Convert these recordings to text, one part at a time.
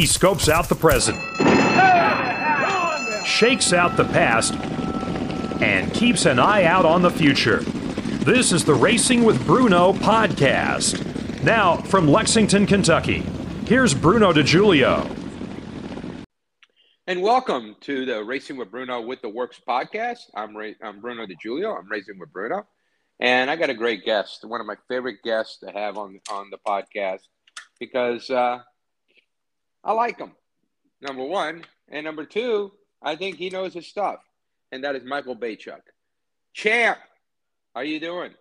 He scopes out the present, shakes out the past, and keeps an eye out on the future. This is the Racing with Bruno podcast. Now, from Lexington, Kentucky, here's Bruno DeJulio. And welcome to the Racing with Bruno with the Works podcast. I'm, Ra- I'm Bruno DeJulio. I'm Racing with Bruno. And I got a great guest, one of my favorite guests to have on, on the podcast because uh, I like him, number one. And number two, I think he knows his stuff. And that is Michael Beychok. Champ, how you doing?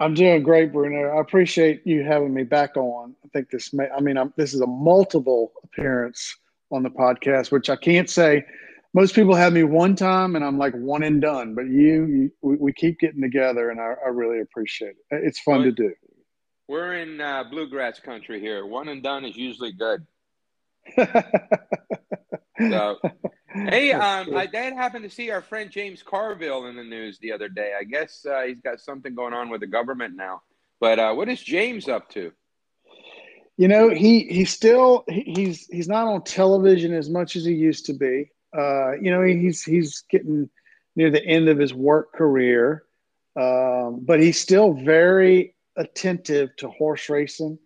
I'm doing great, Bruno. I appreciate you having me back on. I think this may, I mean, I'm, this is a multiple appearance on the podcast, which I can't say. Most people have me one time and I'm like one and done, but you, you we, we, keep getting together and I, I, really appreciate it. It's fun well, to do. We're in uh, bluegrass country here. One and done is usually good. So, hey, um, I did happen to see our friend James Carville in the news the other day. I guess uh, he's got something going on with the government now. But uh, what is James up to? You know, he he's still he's he's not on television as much as he used to be. Uh, you know, he's he's getting near the end of his work career, um, but he's still very attentive to horse racing.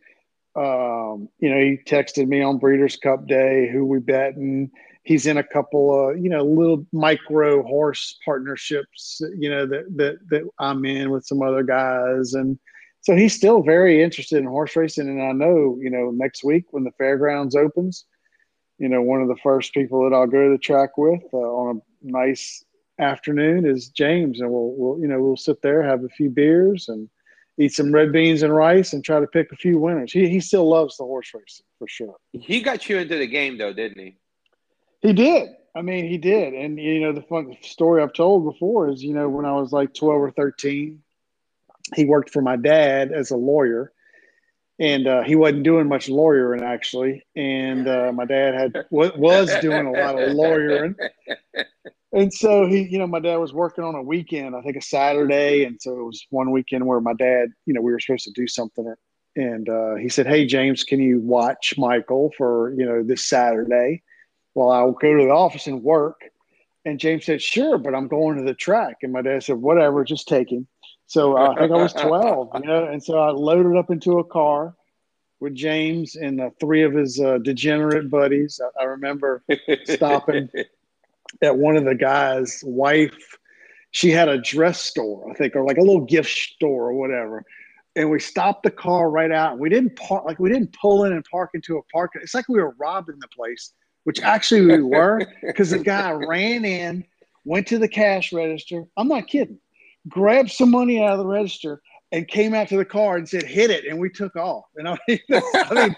Um, you know, he texted me on Breeders' Cup Day who we betting. He's in a couple of you know little micro horse partnerships. You know that that that I'm in with some other guys, and so he's still very interested in horse racing. And I know you know next week when the fairgrounds opens, you know one of the first people that I'll go to the track with uh, on a nice afternoon is James, and we'll we'll you know we'll sit there have a few beers and eat some red beans and rice and try to pick a few winners. He he still loves the horse racing for sure. He got you into the game though, didn't he? He did. I mean, he did. And you know, the fun story I've told before is, you know, when I was like 12 or 13, he worked for my dad as a lawyer. And uh, he wasn't doing much lawyering actually, and uh, my dad had was doing a lot of lawyering, and so he, you know, my dad was working on a weekend, I think a Saturday, and so it was one weekend where my dad, you know, we were supposed to do something, and uh, he said, "Hey James, can you watch Michael for you know this Saturday?" Well, I'll go to the office and work. And James said, "Sure, but I'm going to the track." And my dad said, "Whatever, just take him." So uh, I think I was 12, you know, and so I loaded up into a car with James and uh, three of his uh, degenerate buddies. I, I remember stopping at one of the guys' wife. She had a dress store, I think, or like a little gift store or whatever. And we stopped the car right out. And we didn't park, like we didn't pull in and park into a park. It's like we were robbing the place, which actually we were, because the guy ran in, went to the cash register. I'm not kidding. Grabbed some money out of the register and came out to the car and said, "Hit it," and we took off. And I mean, I mean,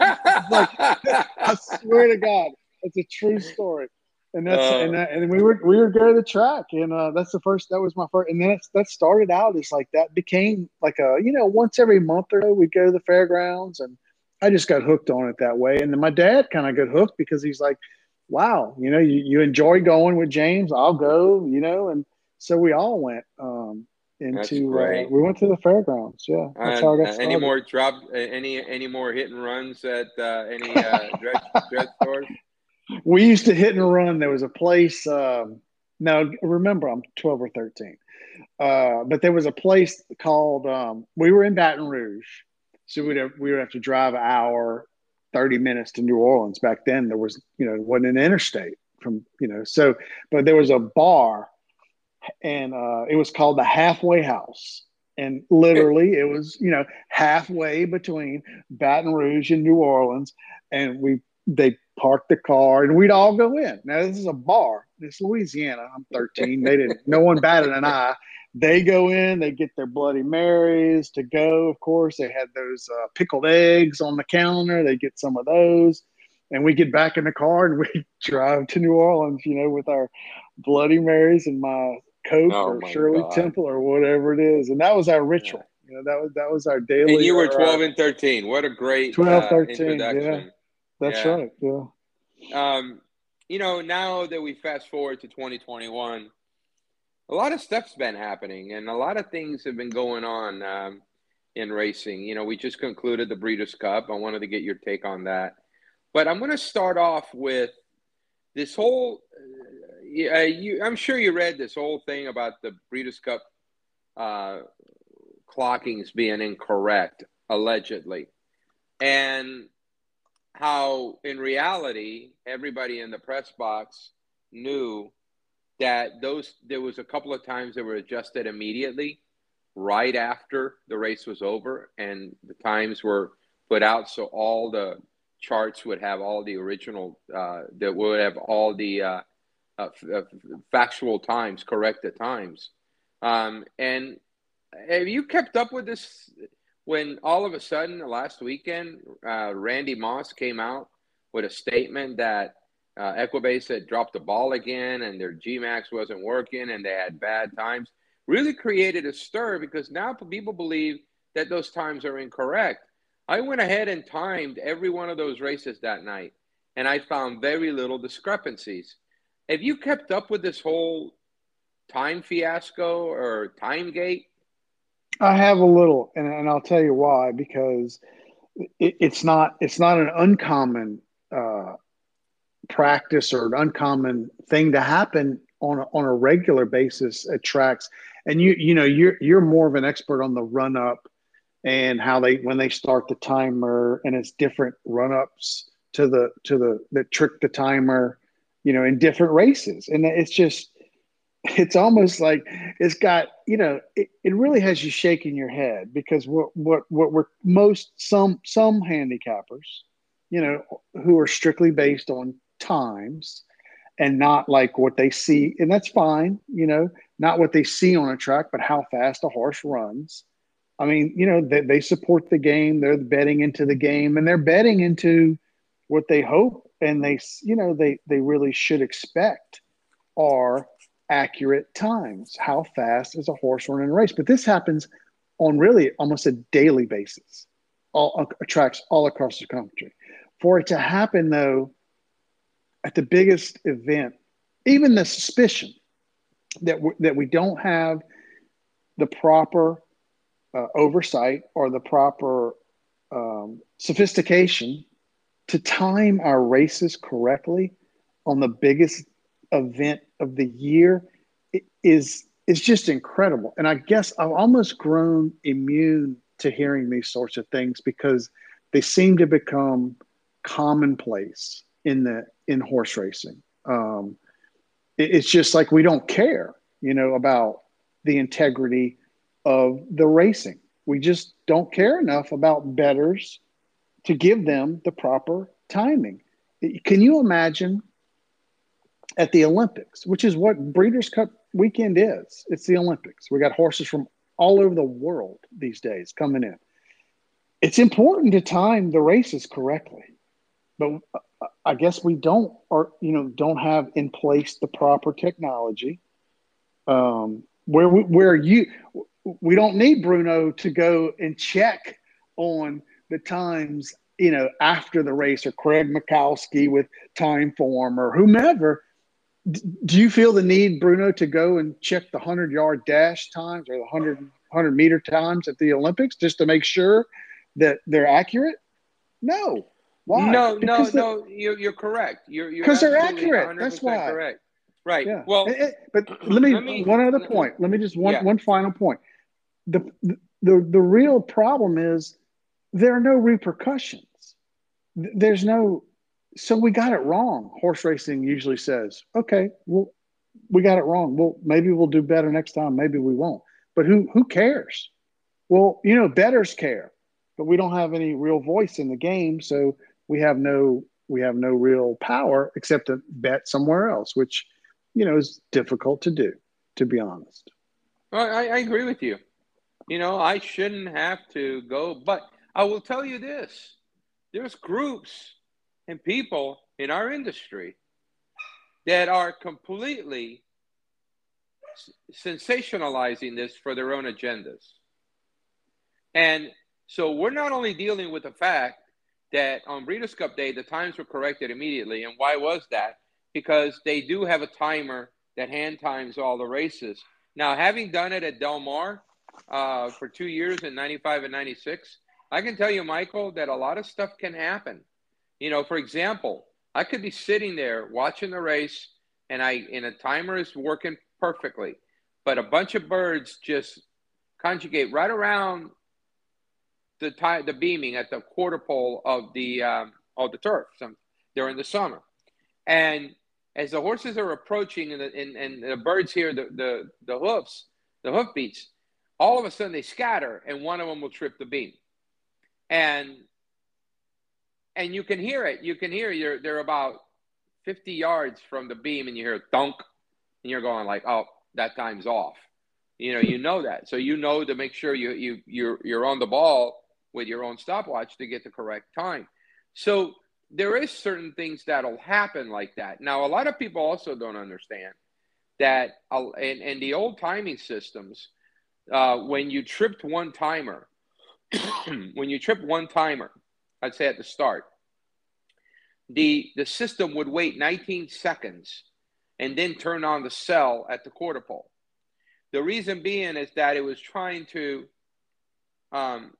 like, I swear to God, it's a true story and that's uh, and, that, and we were we were go to the track, and uh, that's the first. That was my first, and then it's, that started out as like that became like a you know once every month or so we'd go to the fairgrounds, and I just got hooked on it that way. And then my dad kind of got hooked because he's like, "Wow, you know, you, you enjoy going with James, I'll go," you know, and so we all went. Um, into uh, we went to the fairgrounds. Yeah, that's how I got started. Any more drop? Any any more hit and runs at uh, any uh, dress, dress stores? We used to hit and run. There was a place. Um, now remember, I'm 12 or 13, uh, but there was a place called. Um, we were in Baton Rouge, so we'd have, we would have to drive an hour, 30 minutes to New Orleans. Back then, there was you know wasn't an interstate from you know so, but there was a bar, and uh, it was called the Halfway House. And literally, it was you know halfway between Baton Rouge and New Orleans, and we they park the car and we'd all go in. Now this is a bar. It's Louisiana. I'm 13. They didn't. No one batted an eye. They go in. They get their Bloody Marys to go. Of course, they had those uh, pickled eggs on the counter. They get some of those, and we get back in the car and we drive to New Orleans. You know, with our Bloody Marys and my Coke oh or Shirley God. Temple or whatever it is, and that was our ritual. Yeah. You know, that was that was our daily. And you were 12 and 13. What a great 12, 13, uh, yeah. That's yeah. right. Yeah. Um, you know, now that we fast forward to 2021, a lot of stuff's been happening and a lot of things have been going on um, in racing. You know, we just concluded the Breeders' Cup. I wanted to get your take on that. But I'm going to start off with this whole. Uh, you, I'm sure you read this whole thing about the Breeders' Cup uh, clockings being incorrect, allegedly, and how in reality everybody in the press box knew that those there was a couple of times that were adjusted immediately right after the race was over and the times were put out. So all the charts would have all the original uh, that would have all the uh, uh, uh factual times corrected times. Um, and have you kept up with this when all of a sudden last weekend uh, randy moss came out with a statement that uh, Equibase had dropped the ball again and their GMAX wasn't working and they had bad times. Really created a stir because now people believe that those times are incorrect. I went ahead and timed every one of those races that night and I found very little discrepancies. Have you kept up with this whole time fiasco or time gate? I have a little, and, and I'll tell you why. Because it, it's not it's not an uncommon uh, practice or an uncommon thing to happen on a, on a regular basis at tracks. And you you know you're you're more of an expert on the run up and how they when they start the timer and it's different run ups to the to the that trick the timer, you know, in different races. And it's just it's almost like it's got you know it, it really has you shaking your head because what what what we're most some some handicappers you know who are strictly based on times and not like what they see and that's fine you know not what they see on a track but how fast a horse runs. I mean you know they, they support the game they're betting into the game and they're betting into what they hope and they you know they they really should expect are accurate times how fast is a horse running a race. But this happens on really almost a daily basis all uh, tracks all across the country. For it to happen though at the biggest event, even the suspicion that we, that we don't have the proper uh, oversight or the proper um, sophistication to time our races correctly on the biggest event of the year is is just incredible. And I guess I've almost grown immune to hearing these sorts of things because they seem to become commonplace in the in horse racing. Um, it, it's just like we don't care, you know, about the integrity of the racing. We just don't care enough about betters to give them the proper timing. Can you imagine at the Olympics, which is what Breeders' Cup weekend is? It's the Olympics. We got horses from all over the world these days coming in. It's important to time the races correctly, but I guess we don't or you know don't have in place the proper technology. Um, where we, where you we don't need Bruno to go and check on the times you know after the race or Craig Milkowski with Timeform or whomever. Do you feel the need, Bruno, to go and check the hundred yard dash times or the 100, 100 meter times at the Olympics just to make sure that they're accurate? No, why? No, because no, no. You're, you're correct. You're because they're accurate. That's why. Correct. Right. Yeah. Well, it, it, but let me, let me, one other point. Let me just one yeah. one final point. The the the real problem is there are no repercussions. There's no. So we got it wrong. Horse racing usually says, "Okay, well, we got it wrong. Well, maybe we'll do better next time. Maybe we won't." But who who cares? Well, you know, betters care, but we don't have any real voice in the game, so we have no we have no real power except to bet somewhere else, which you know is difficult to do, to be honest. Well, I, I agree with you. You know, I shouldn't have to go, but I will tell you this: there's groups and people in our industry that are completely sensationalizing this for their own agendas. And so we're not only dealing with the fact that on Breeders' Cup Day, the times were corrected immediately. And why was that? Because they do have a timer that hand times all the races. Now, having done it at Del Mar uh, for two years in 95 and 96, I can tell you, Michael, that a lot of stuff can happen. You know, for example, I could be sitting there watching the race and I and a timer is working perfectly, but a bunch of birds just conjugate right around the tie, the beaming at the quarter pole of the um, of the turf some, during the summer, and as the horses are approaching and the, and, and the birds hear the, the the hoofs, the hoof beats, all of a sudden they scatter and one of them will trip the beam, and and you can hear it. You can hear you're they're about 50 yards from the beam and you hear a thunk and you're going like, oh, that time's off. You know, you know that. So you know to make sure you you you're you're on the ball with your own stopwatch to get the correct time. So there is certain things that'll happen like that. Now, a lot of people also don't understand that And in the old timing systems, uh, when you tripped one timer, when you trip one timer, I'd say at the start, the, the system would wait 19 seconds and then turn on the cell at the quarter pole. The reason being is that it was trying to um,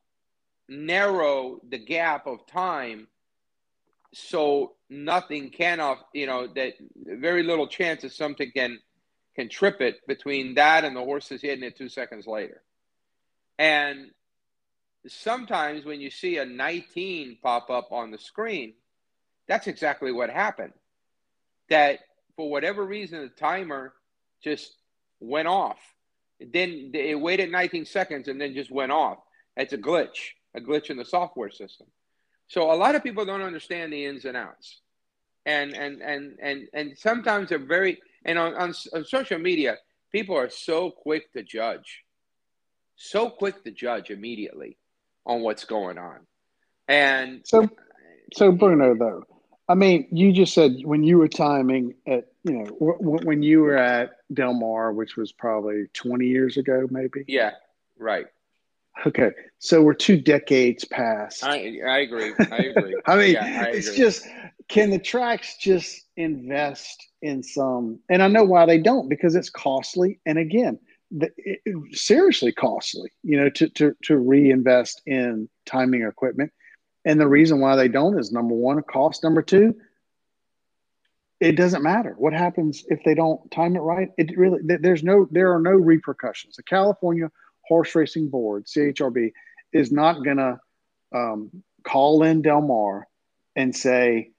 narrow the gap of time so nothing can off you know that very little chance that something can can trip it between that and the horses hitting it two seconds later and sometimes when you see a 19 pop up on the screen that's exactly what happened. That for whatever reason, the timer just went off. then it waited 19 seconds and then just went off. It's a glitch, a glitch in the software system. So a lot of people don't understand the ins and outs. And and and and and sometimes they're very and on, on, on social media, people are so quick to judge. So quick to judge immediately on what's going on. And so so Bruno though, I mean, you just said when you were timing at, you know, w- when you were at Del Mar, which was probably 20 years ago, maybe. Yeah, right. Okay, so we're two decades past. I, I agree. I agree. I mean, yeah, I it's agree. just can the tracks just invest in some? And I know why they don't because it's costly. And again, the, it, seriously costly. You know, to to to reinvest in timing equipment and the reason why they don't is number one, cost. Number two, it doesn't matter what happens if they don't time it right. It really there's no there are no repercussions. The California Horse Racing Board (CHRB) is not going to um, call in Del Mar and say,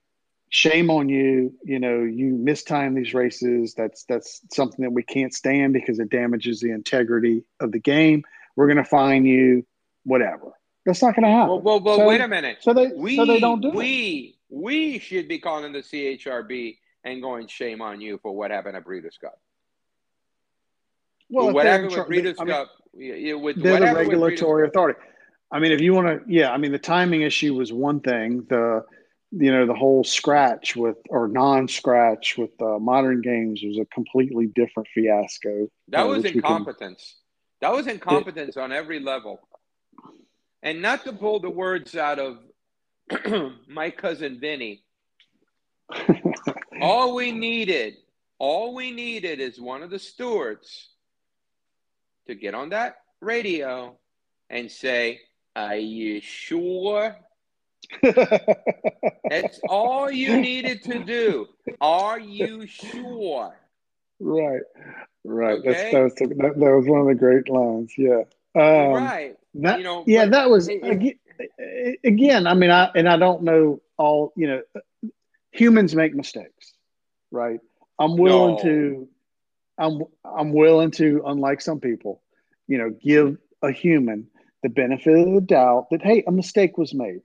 "Shame on you! You know you mistimed these races. That's that's something that we can't stand because it damages the integrity of the game. We're going to fine you, whatever." That's not going to happen. Well, well, well so, wait a minute. So they, we, so they don't do we, it. We should be calling the CHRB and going, shame on you for what happened at Breeders' Cup. Well, what happened with Breeders' Cup? mean, with they're the regulatory authority. I mean, if you want to, yeah. I mean, the timing issue was one thing. The you know the whole scratch with or non-scratch with uh, modern games was a completely different fiasco. That uh, was incompetence. Can, that was incompetence it, on every level. And not to pull the words out of my cousin Vinny. all we needed, all we needed is one of the stewards to get on that radio and say, Are you sure? That's all you needed to do. Are you sure? Right, right. Okay? That's, that, was, that, that was one of the great lines. Yeah. Um, right. That, you know, yeah, but, that was again, again. I mean, I and I don't know all. You know, humans make mistakes, right? I'm willing no. to. I'm I'm willing to, unlike some people, you know, give a human the benefit of the doubt that hey, a mistake was made.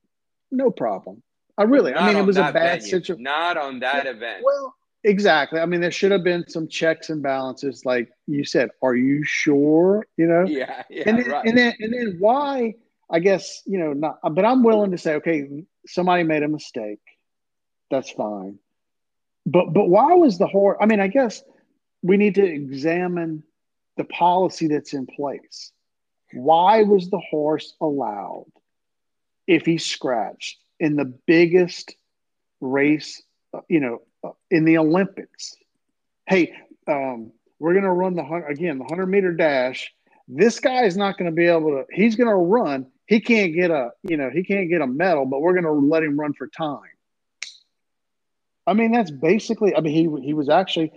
No problem. I really, I mean, it was a bad situation. Not on that yeah, event. Well, Exactly. I mean, there should have been some checks and balances, like you said. Are you sure? You know. Yeah. yeah and then, right. and then, and then, why? I guess you know. Not, but I'm willing to say, okay, somebody made a mistake. That's fine. But but why was the horse? I mean, I guess we need to examine the policy that's in place. Why was the horse allowed if he scratched in the biggest race, you know, in the Olympics. Hey, um, we're going to run the again the hundred meter dash. This guy is not going to be able to. He's going to run. He can't get a you know he can't get a medal, but we're going to let him run for time. I mean, that's basically. I mean, he he was actually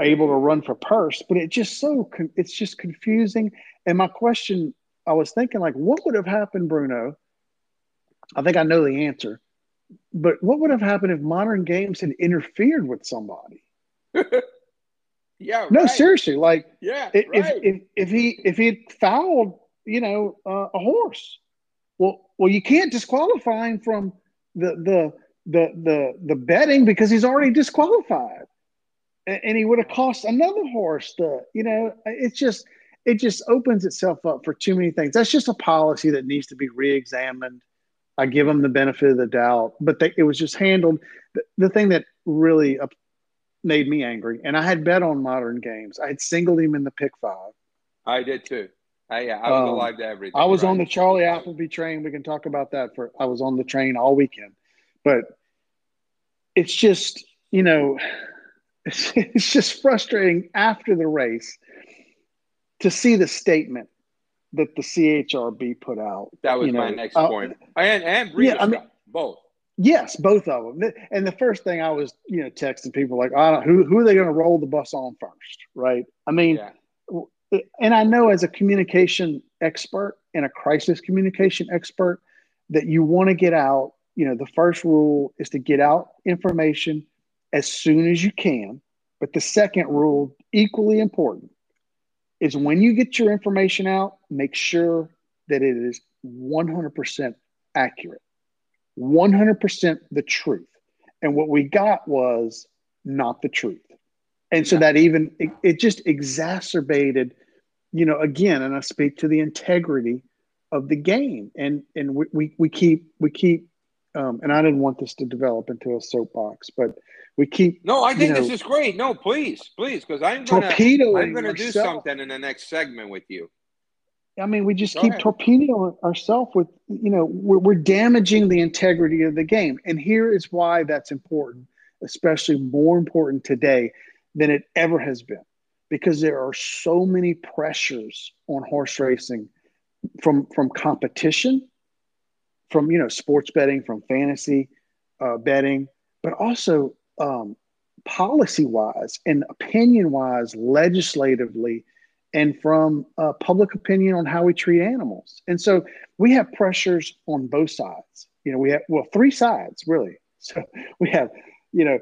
able to run for purse, but it's just so it's just confusing. And my question, I was thinking, like, what would have happened, Bruno? I think I know the answer, but what would have happened if modern games had interfered with somebody? yeah. No, right. seriously. Like, yeah. If, right. if, if he if he had fouled, you know, uh, a horse, well, well, you can't disqualify him from the the the the the betting because he's already disqualified, and, and he would have cost another horse. The you know, it's just it just opens itself up for too many things. That's just a policy that needs to be reexamined. I give them the benefit of the doubt, but they, it was just handled. The, the thing that really made me angry, and I had bet on modern games. I had singled him in the pick five. I did too. I, yeah, I was Um, alive to everything. I was right. on the Charlie Appleby train. We can talk about that for. I was on the train all weekend, but it's just you know, it's, it's just frustrating after the race to see the statement that the CHRB put out. That was you know, my next uh, point. And and Breeders' yeah, I mean- Cup, both. Yes, both of them. And the first thing I was, you know, texting people like, I don't, who who are they going to roll the bus on first, right? I mean, Yeah. and I know as a communication expert and a crisis communication expert that you want to get out. You know, the first rule is to get out information as soon as you can. But the second rule, equally important, is when you get your information out, make sure that it is 100% accurate, 100% the truth. And what we got was not the truth. And so that even, it, it just exacerbated, you know, again, and I speak to the integrity of the game. And, and we, we, we keep, we keep, um, and I didn't want this to develop into a soapbox, but we keep No, I think you this is great. No, please, please, because I'm gonna torpedoing I'm gonna do something in the next segment with you. I mean, we just Go keep ahead. torpedoing ourselves with, you know, we're, we're damaging the integrity of the game. And here is why that's important, especially more important today than it ever has been, because there are so many pressures on horse racing from from competition, from you know sports betting, from fantasy uh, betting, but also um, policy wise and opinion wise, legislatively and from uh, public opinion on how we treat animals. And so we have pressures on both sides. You know, we have, well, three sides really. So we have, you know,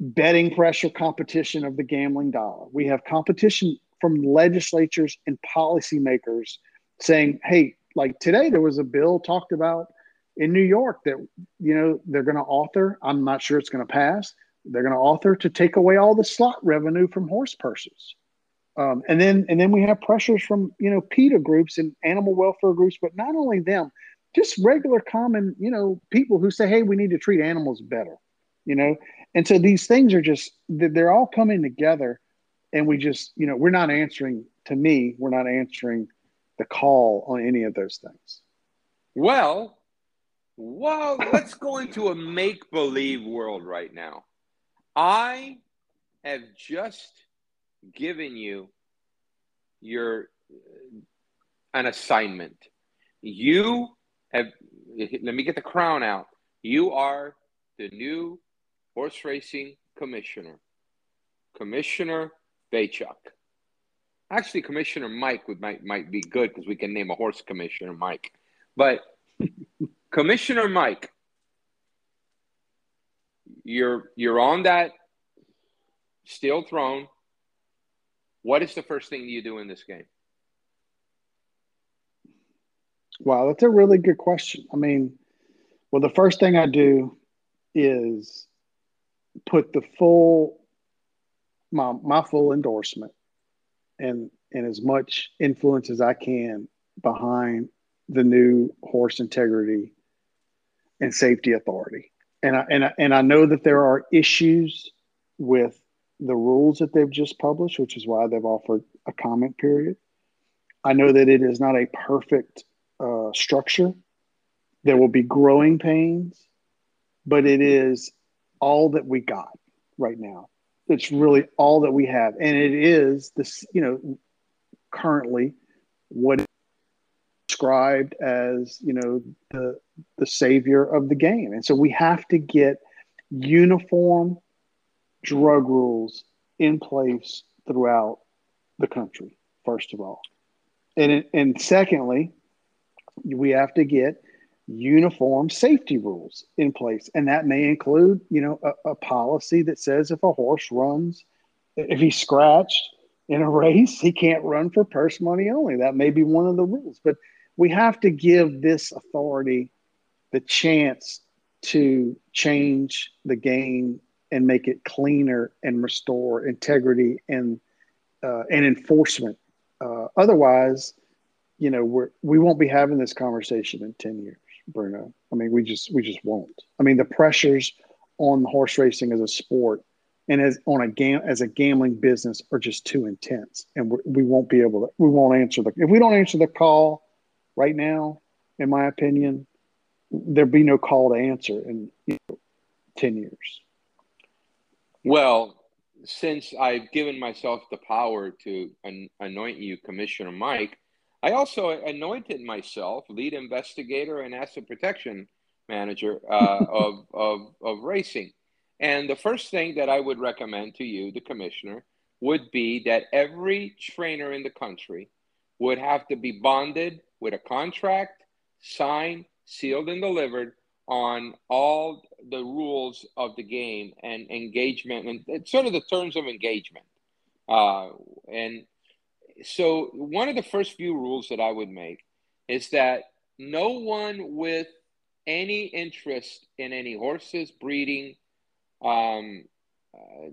betting pressure competition of the gambling dollar. We have competition from legislatures and policymakers saying, hey, like today there was a bill talked about in New York that, you know, they're going to author, I'm not sure it's going to pass, they're going to author to take away all the slot revenue from horse purses. Um, and then and then we have pressures from you know PETA groups and animal welfare groups, but not only them, just regular common you know people who say, hey, we need to treat animals better, you know. And so these things are just they're all coming together, and we just you know we're not answering. To me, we're not answering the call on any of those things. Well, well, let's go into a make believe world right now. I have just given you your uh, an assignment. You have let me get the crown out. You are the new horse racing commissioner. Commissioner Beychok. Actually, Commissioner Mike would might might be good because we can name a horse commissioner Mike. But Commissioner Mike, you're you're on that steel throne. What is the first thing you do in this game? Wow, that's a really good question. I mean, well, the first thing I do is put the full my my full endorsement and and as much influence as I can behind the new horse integrity and safety authority. And I and I, and I know that there are issues with the rules that they've just published, which is why they've offered a comment period. I know that it is not a perfect uh, structure. There will be growing pains, but it is all that we got right now. It's really all that we have, and it is this. You know, currently, what described as you know the the savior of the game, and so we have to get uniform drug rules in place throughout the country, first of all. And, and secondly, we have to get uniform safety rules in place. And that may include, you know, a, a policy that says if a horse runs, if he's scratched in a race, he can't run for purse money only. That may be one of the rules. But we have to give this authority the chance to change the game and make it cleaner and restore integrity and uh, and enforcement. Uh, otherwise, you know, we're we won't be having this conversation in ten years, Bruno. I mean, we just we just won't. I mean, the pressures on horse racing as a sport and as on a game as a gambling business are just too intense, and we not be able to. We won't answer the if we don't answer the call right now. In my opinion, there'd be no call to answer in you know, ten years. Well, since I've given myself the power to an- anoint you Commissioner Mike, I also anointed myself lead investigator and asset protection manager uh, of, of, of racing. And the first thing that I would recommend to you, the commissioner, would be that every trainer in the country would have to be bonded with a contract, signed, sealed, and delivered on all the rules of the game and engagement and it's sort of the terms of engagement. Uh, and so, one of the first few rules that I would make is that no one with any interest in any horses breeding, um, uh,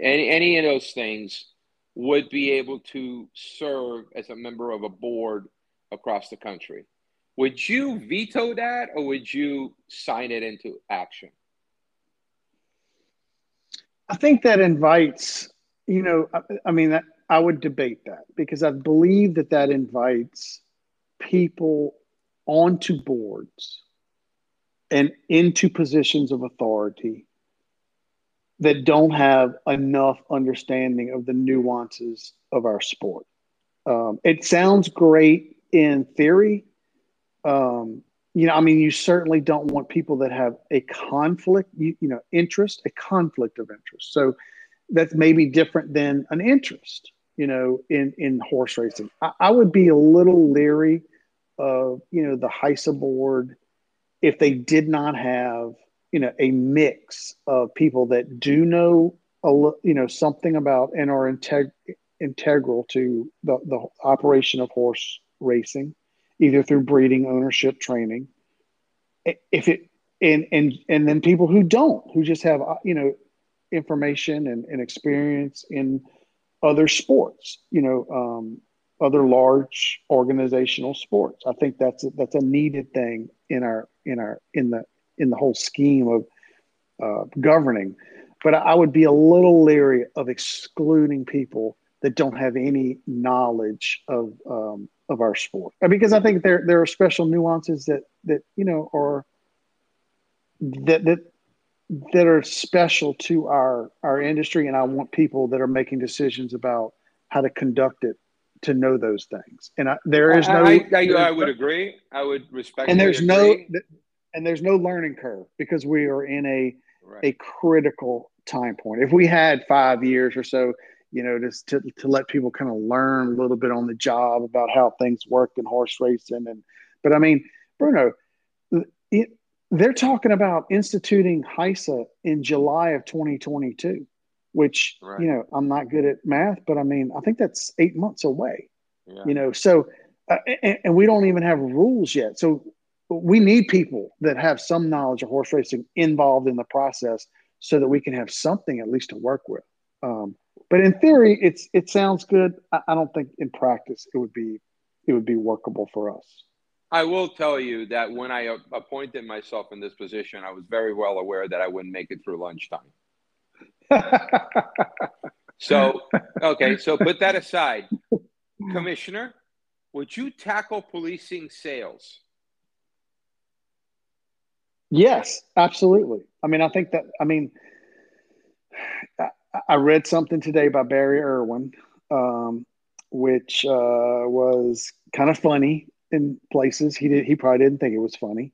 any any of those things would be able to serve as a member of a board across the country. Would you veto that or would you sign it into action? I think that invites, you know, I, I mean, that, I would debate that because I believe that that invites people onto boards and into positions of authority that don't have enough understanding of the nuances of our sport. Um, it sounds great in theory, um, you know, I mean, you certainly don't want people that have a conflict, you, you know, interest, a conflict of interest. So that's maybe different than an interest, you know, in in horse racing. I, I would be a little leery of, you know, the HISA board if they did not have, you know, a mix of people that do know, a, you know, something about and are integ- integral to the, the operation of horse racing either through breeding, ownership, training. If it and and and then people who don't, who just have uh, you know information and, and experience in other sports, you know, um, other large organizational sports. I think that's a, that's a needed thing in our in our in the in the whole scheme of uh, governing. But I would be a little leery of excluding people that don't have any knowledge of um, of our sport because I think there there are special nuances that that you know are that that that are special to our our industry, and I want people that are making decisions about how to conduct it to know those things. And I, there is no. I, I, I would agree. I would respect. And there's no and there's no learning curve because we are in a right. a critical time point. If we had five years or so, you know, just to, to let people kind of learn a little bit on the job about how things work in horse racing. And, but I mean, Bruno, it, they're talking about instituting HISA in July of 2022, which, right. you know, I'm not good at math, but I mean, I think that's eight months away, yeah. you know, so, uh, and, and we don't even have rules yet. So we need people that have some knowledge of horse racing involved in the process so that we can have something at least to work with. Um, but in theory, it's it sounds good. I, I don't think in practice it would be it would be workable for us. I will tell you that when I appointed myself in this position, I was very well aware that I wouldn't make it through lunchtime. so, okay, so put that aside. Commissioner, would you tackle policing sales? Yes, absolutely. I mean, I think that, I mean, I read something today by Barry Irwin, um, which uh, was kind of funny in places. He did. He probably didn't think it was funny,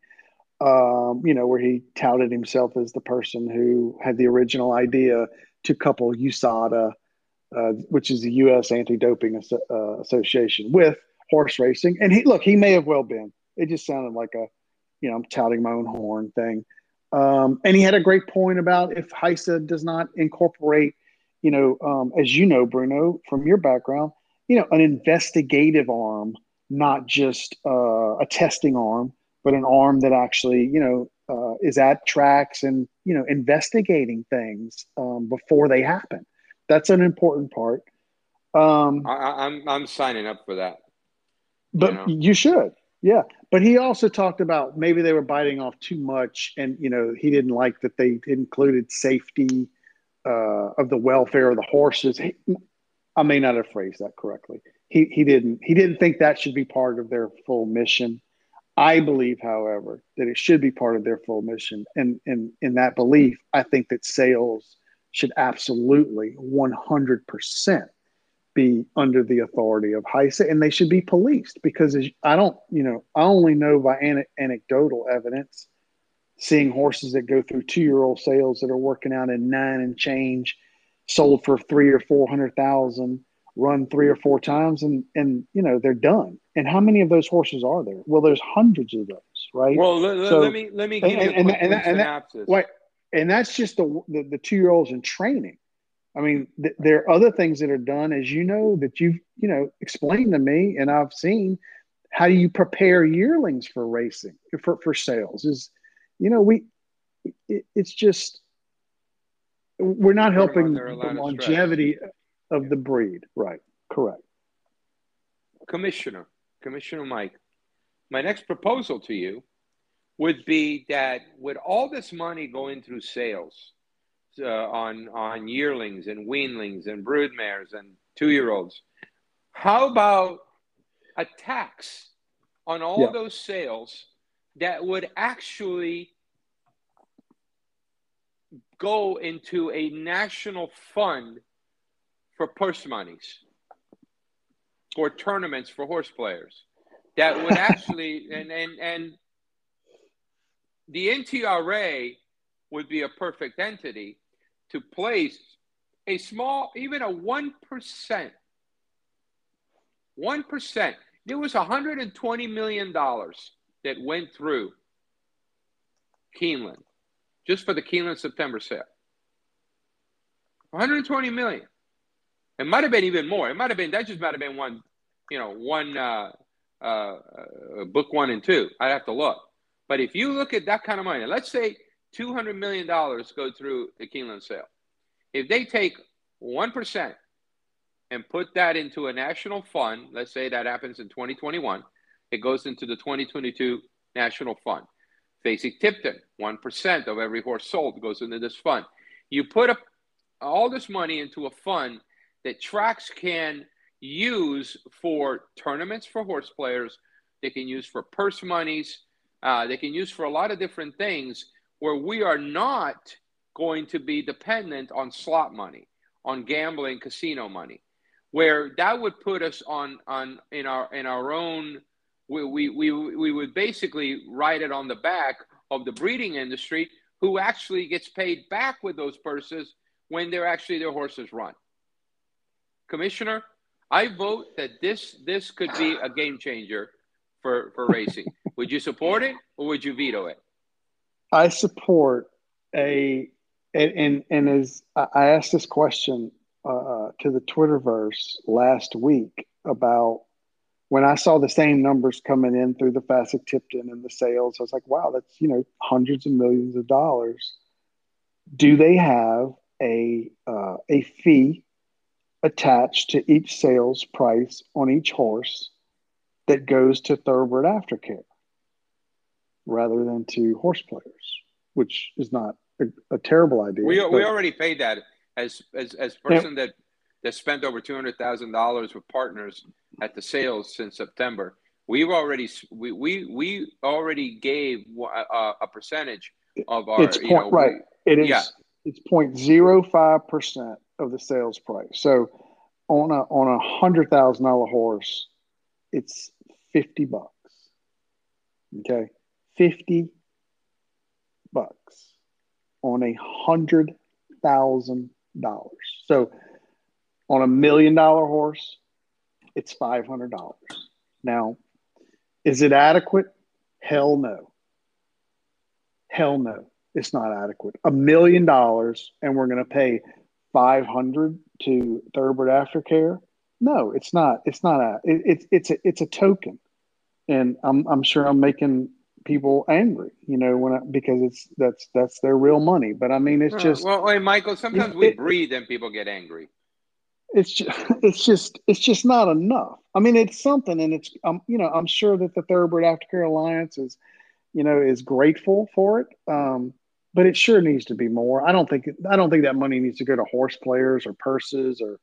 um, you know, where he touted himself as the person who had the original idea to couple USADA, uh, which is the U.S. Anti-Doping uh, Association, with horse racing. And he look, he may have well been. It just sounded like a, you know, I'm touting my own horn thing. Um, and he had a great point about if HISA does not incorporate, you know, um, as you know, Bruno, from your background, you know, an investigative arm, not just uh, a testing arm, but an arm that actually, you know, uh, is at tracks and you know investigating things um, before they happen. That's an important part. Um, I, am I'm, I'm signing up for that. But you, know? you should, yeah. But he also talked about maybe they were biting off too much, and you know he didn't like that they included safety uh, of the welfare of the horses. He, I may not have phrased that correctly. He he didn't he didn't think that should be part of their full mission. I believe, however, that it should be part of their full mission. And in in that belief, I think that sales should absolutely 100% be under the authority of HISA and they should be policed because I don't, you know, I only know by an- anecdotal evidence seeing horses that go through two year old sales that are working out in nine and change sold for three or 400,000 run three or four times and and you know they're done. And how many of those horses are there? Well there's hundreds of those right? Well let, so, let me let me give and, you a and, quick and, and, that, and that's just the the, the two year olds in training i mean th- there are other things that are done as you know that you've you know explained to me and i've seen how do you prepare yearlings for racing for, for sales is you know we it, it's just we're not helping the longevity of the breed. Right. Correct. Commissioner, Commissioner Mike, my next proposal to you would be that with all this money going through sales uh, on on yearlings and weanlings and broodmares and two year olds, how about a tax on all yeah. those sales that would actually go into a national fund for purse monies or tournaments for horse players that would actually and and and the NTRA would be a perfect entity to place a small even a 1% 1% there was 120 million dollars that went through Keeneland just for the Keeneland September sale 120 million it might have been even more. It might have been that just might have been one, you know, one uh, uh, uh, book one and two. I'd have to look. But if you look at that kind of money, let's say two hundred million dollars go through the Keeneland sale. If they take one percent and put that into a national fund, let's say that happens in 2021, it goes into the 2022 national fund. Fasig-Tipton, 1% of every horse sold goes into this fund. You put up all this money into a fund that tracks can use for tournaments for horse players. They can use for purse monies. Uh, they can use for a lot of different things where we are not going to be dependent on slot money, on gambling casino money, where that would put us on on in our in our own. We, we, we, we would basically write it on the back of the breeding industry who actually gets paid back with those purses when they're actually their horses run. Commissioner, I vote that this this could be a game changer for for racing. would you support it or would you veto it? I support a and and, and as I asked this question uh, to the Twitterverse last week about when I saw the same numbers coming in through the Fasig-Tipton and the sales, I was like, wow, that's you know hundreds of millions of dollars. Do they have a uh, a fee attached to each sales price on each horse that goes to thoroughbred aftercare rather than to horse players, which is not a, a terrible idea. We, we already paid that as as as person yeah. that that spent over two hundred thousand dollars with partners at the sales since September. We've already we we, we already gave a, a percentage of our. It's point, you know, right. It is. Yeah. It's 0.05 percent of the sales price. So on a on a hundred thousand dollar horse, it's fifty bucks. Okay, fifty bucks on a hundred thousand dollars. So on a million dollar horse, it's five hundred dollars. Now, is it adequate? Hell no. Hell no, it's not adequate. A million dollars, and we're going to pay five hundred to Thoroughbred Aftercare. No, it's not. It's not a. It, it's it's a it's a token, and I'm I'm sure I'm making people angry. You know when I, because it's that's that's their real money. But I mean, it's just well, wait, Michael. Sometimes it, we it, breathe and people get angry. It's just it's just it's just not enough. I mean, it's something, and it's um you know I'm sure that the Thoroughbred Aftercare Alliance is you know is grateful for it. Um, but it sure needs to be more. I don't think I don't think that money needs to go to horse players or purses or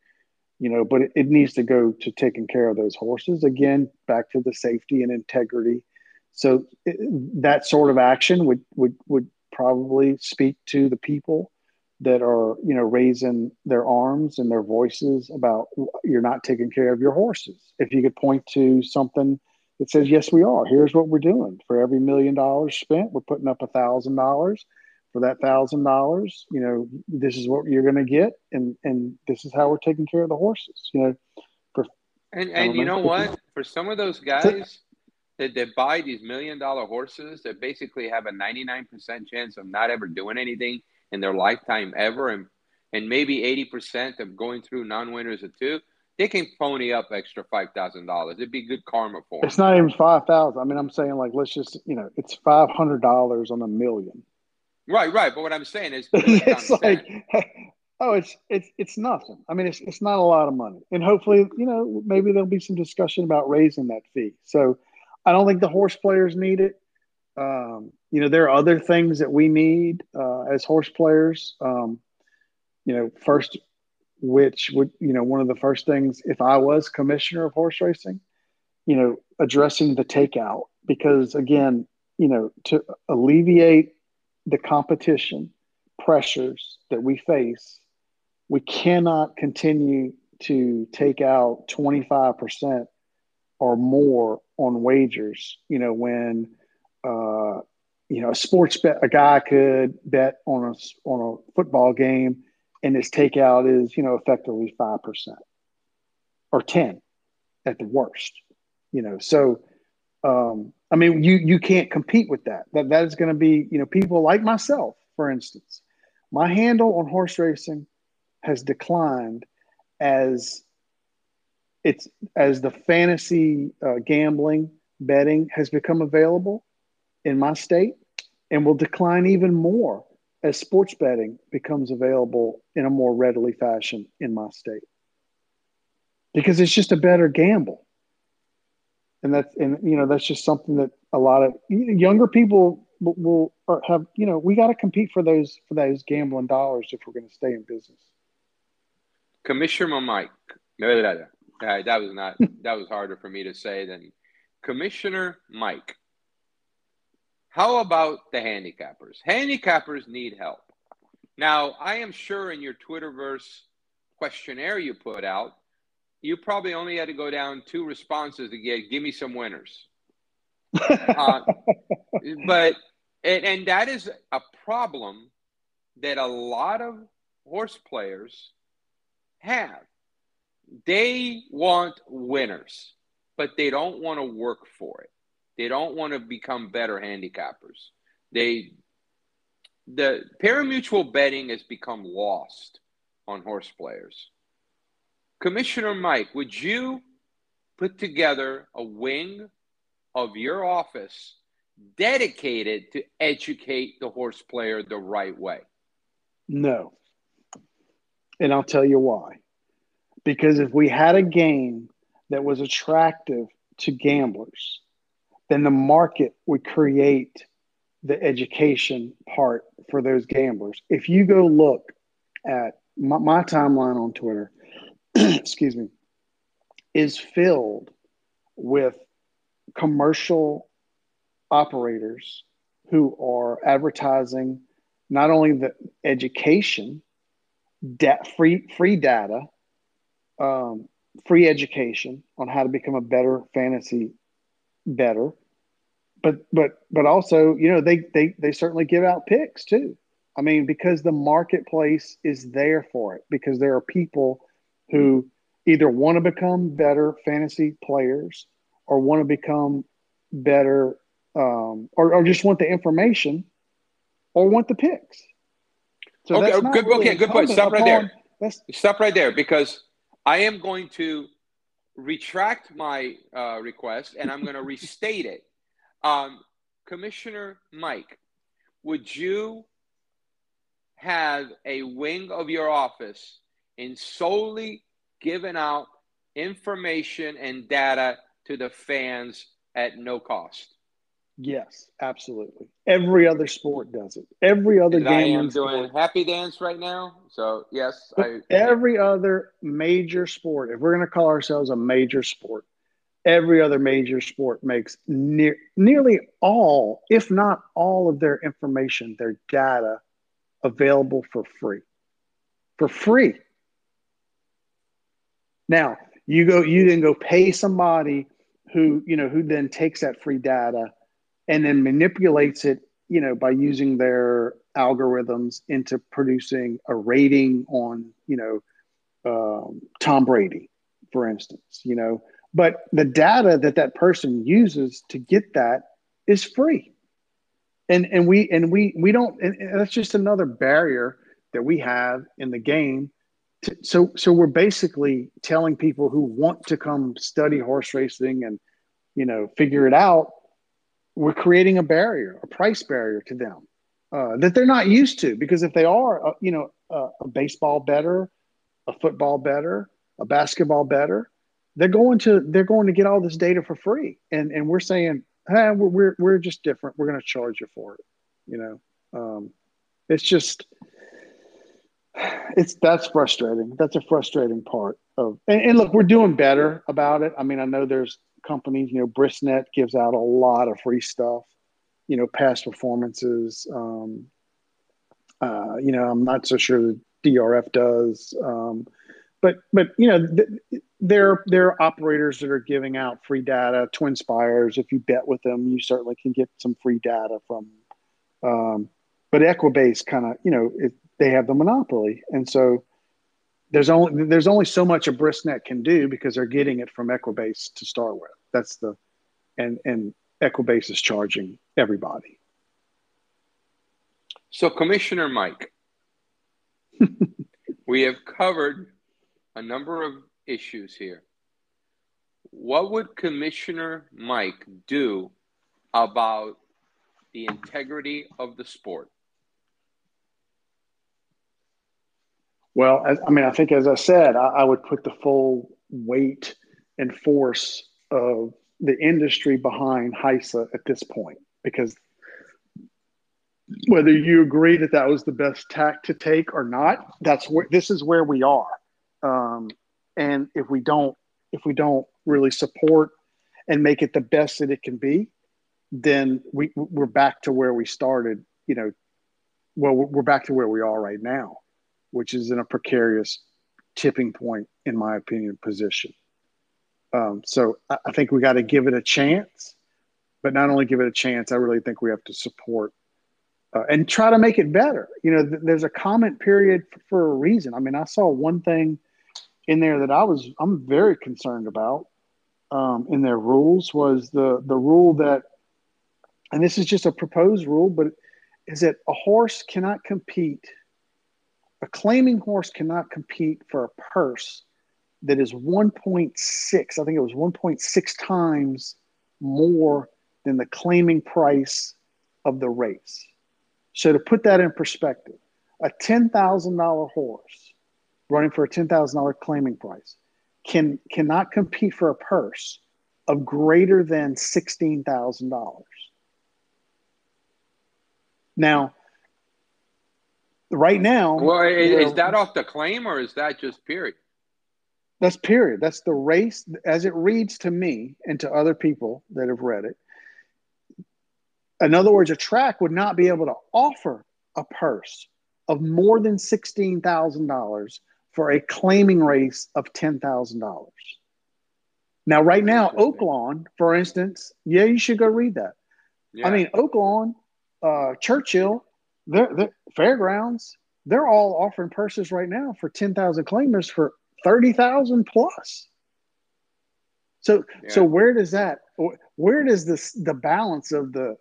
you know, but it, it needs to go to taking care of those horses again, back to the safety and integrity. So that sort of action would would would probably speak to the people that are you know raising their arms and their voices about you're not taking care of your horses. If you could point to something that says yes, we are. Here's what we're doing. For every million dollars spent, we're putting up a thousand dollars for that thousand dollars, you know, this is what you're going to get, and and this is how we're taking care of the horses. You know, for, and and you know what? For some of those guys that, that buy these million dollar horses that basically have a 99% chance of not ever doing anything in their lifetime ever, and and maybe 80% of going through non-winners of two, they can pony up extra five thousand dollars. It'd be good karma for them. It's not even five thousand. I mean, I'm saying like let's just you know, it's five hundred dollars on a million. Right, right. But what I'm saying is, it's like, oh, it's it's it's nothing. I mean, it's it's not a lot of money, and hopefully, you know, maybe there'll be some discussion about raising that fee. So, I don't think the horse players need it. Um, you know, there are other things that we need uh, as horse players. Um, you know, first, which would you know one of the first things if I was commissioner of horse racing, you know, addressing the takeout because again, you know, to alleviate the competition pressures that we face, we cannot continue to take out 25% or more on wagers. You know, when, uh, you know, a sports bet, a guy could bet on a, on a football game and his takeout is, you know, effectively 5% or 10 at the worst, you know, so, um, I mean, you you can't compete with that. That that is going to be, you know, people like myself, for instance. My handle on horse racing has declined as it's as the fantasy uh, gambling betting has become available in my state, and will decline even more as sports betting becomes available in a more readily fashion in my state. Because it's just a better gamble. And that's and you know that's just something that a lot of younger people will, will have you know we got to compete for those for those gambling dollars if we're going to stay in business. Commissioner mike that was not that was harder for me to say than commissioner mike how about the handicappers handicappers need help now i am sure in your twitterverse questionnaire you put out you probably only had to go down two responses to get give me some winners. uh, but and, and that is a problem that a lot of horse players have. They want winners, but they don't want to work for it. They don't want to become better handicappers. They the parimutuel betting has become lost on horse players. Commissioner Mike, would you put together a wing of your office dedicated to educate the horse player the right way? No. And I'll tell you why. Because if we had a game that was attractive to gamblers, then the market would create the education part for those gamblers. If you go look at my, my timeline on Twitter, excuse me, is filled with commercial operators who are advertising not only the education, da- free free data, um, free education on how to become a better fantasy better, but but but also, you know, they they they certainly give out picks too. I mean, because the marketplace is there for it. Because there are people who either want to become better fantasy players or want to become better um, or, or just want the information or want the picks. So okay, good, really okay, good point. Stop right there. Stop right there because I am going to retract my uh, request and I'm going to restate it. Um, Commissioner Mike, would you have a wing of your office in solely giving out information and data to the fans at no cost? Yes, absolutely. Every other sport does it. Every other and game. I am doing sport. happy dance right now. So yes, I, every other major sport. If we're going to call ourselves a major sport, every other major sport makes near, nearly all, if not all, of their information, their data, available for free. For free. Now you go. You then go pay somebody who you know who then takes that free data and then manipulates it, you know, by using their algorithms into producing a rating on, you know, um, Tom Brady, for instance, you know. But the data that that person uses to get that is free, and and we and we we don't. And that's just another barrier that we have in the game. So so we're basically telling people who want to come study horse racing and you know figure it out we're creating a barrier, a price barrier to them uh, that they're not used to. Because if they are, uh, you know, uh, a baseball better, a football better, a basketball better, they're going to they're going to get all this data for free, and and we're saying, hey, we're we're, we're just different. We're going to charge you for it. You know, um, it's just it's that's frustrating. That's a frustrating part of. And, and look, we're doing better about it. I mean, I know there's companies. You know, Brisnet gives out a lot of free stuff. You know, past performances. Um, uh, you know, I'm not so sure the DRF does, um, but but you know, th- there there are operators that are giving out free data. TwinSpires, if you bet with them, you certainly can get some free data from. Um, but Equibase kind of, you know, it, they have the monopoly, and so there's only there's only so much a Brisnet can do because they're getting it from Equibase to start with. That's the and and Equibase is charging everybody. So Commissioner Mike, we have covered a number of issues here. What would Commissioner Mike do about the integrity of the sport? Well, as, I mean, I think as I said, I, I would put the full weight and force of the industry behind HISA at this point because whether you agree that that was the best tack to take or not, that's where this is where we are. Um, and if we don't, if we don't really support and make it the best that it can be, then we we're back to where we started. You know, well, we're back to where we are right now which is in a precarious tipping point, in my opinion, position. Um, so I, I think we got to give it a chance, but not only give it a chance, I really think we have to support uh, and try to make it better. You know, th- there's a comment period f- for a reason. I mean, I saw one thing in there that I was I'm very concerned about um, in their rules was the the rule that, and this is just a proposed rule, but is that a horse cannot compete a claiming horse cannot compete for a purse that is 1.6, I think it was 1.6 times more than the claiming price of the race. So to put that in perspective, a $10,000 horse running for a $10,000 claiming price can cannot compete for a purse of greater than $16,000. Now, right now. Well, is, that off the claim or is that just period? That's period. That's the race as it reads to me and to other people that have read it. In other words, a track would not be able to offer a purse of more than $16,000 for a claiming race of $10,000. Now, right now, Oaklawn, for instance, yeah, you should go read that. Yeah. I mean, Oaklawn, uh, Churchill, they're, fairgrounds, they're all offering purses right now for 10,000 claimers for 30,000 plus. So, yeah. so where does that, where does this, the balance of the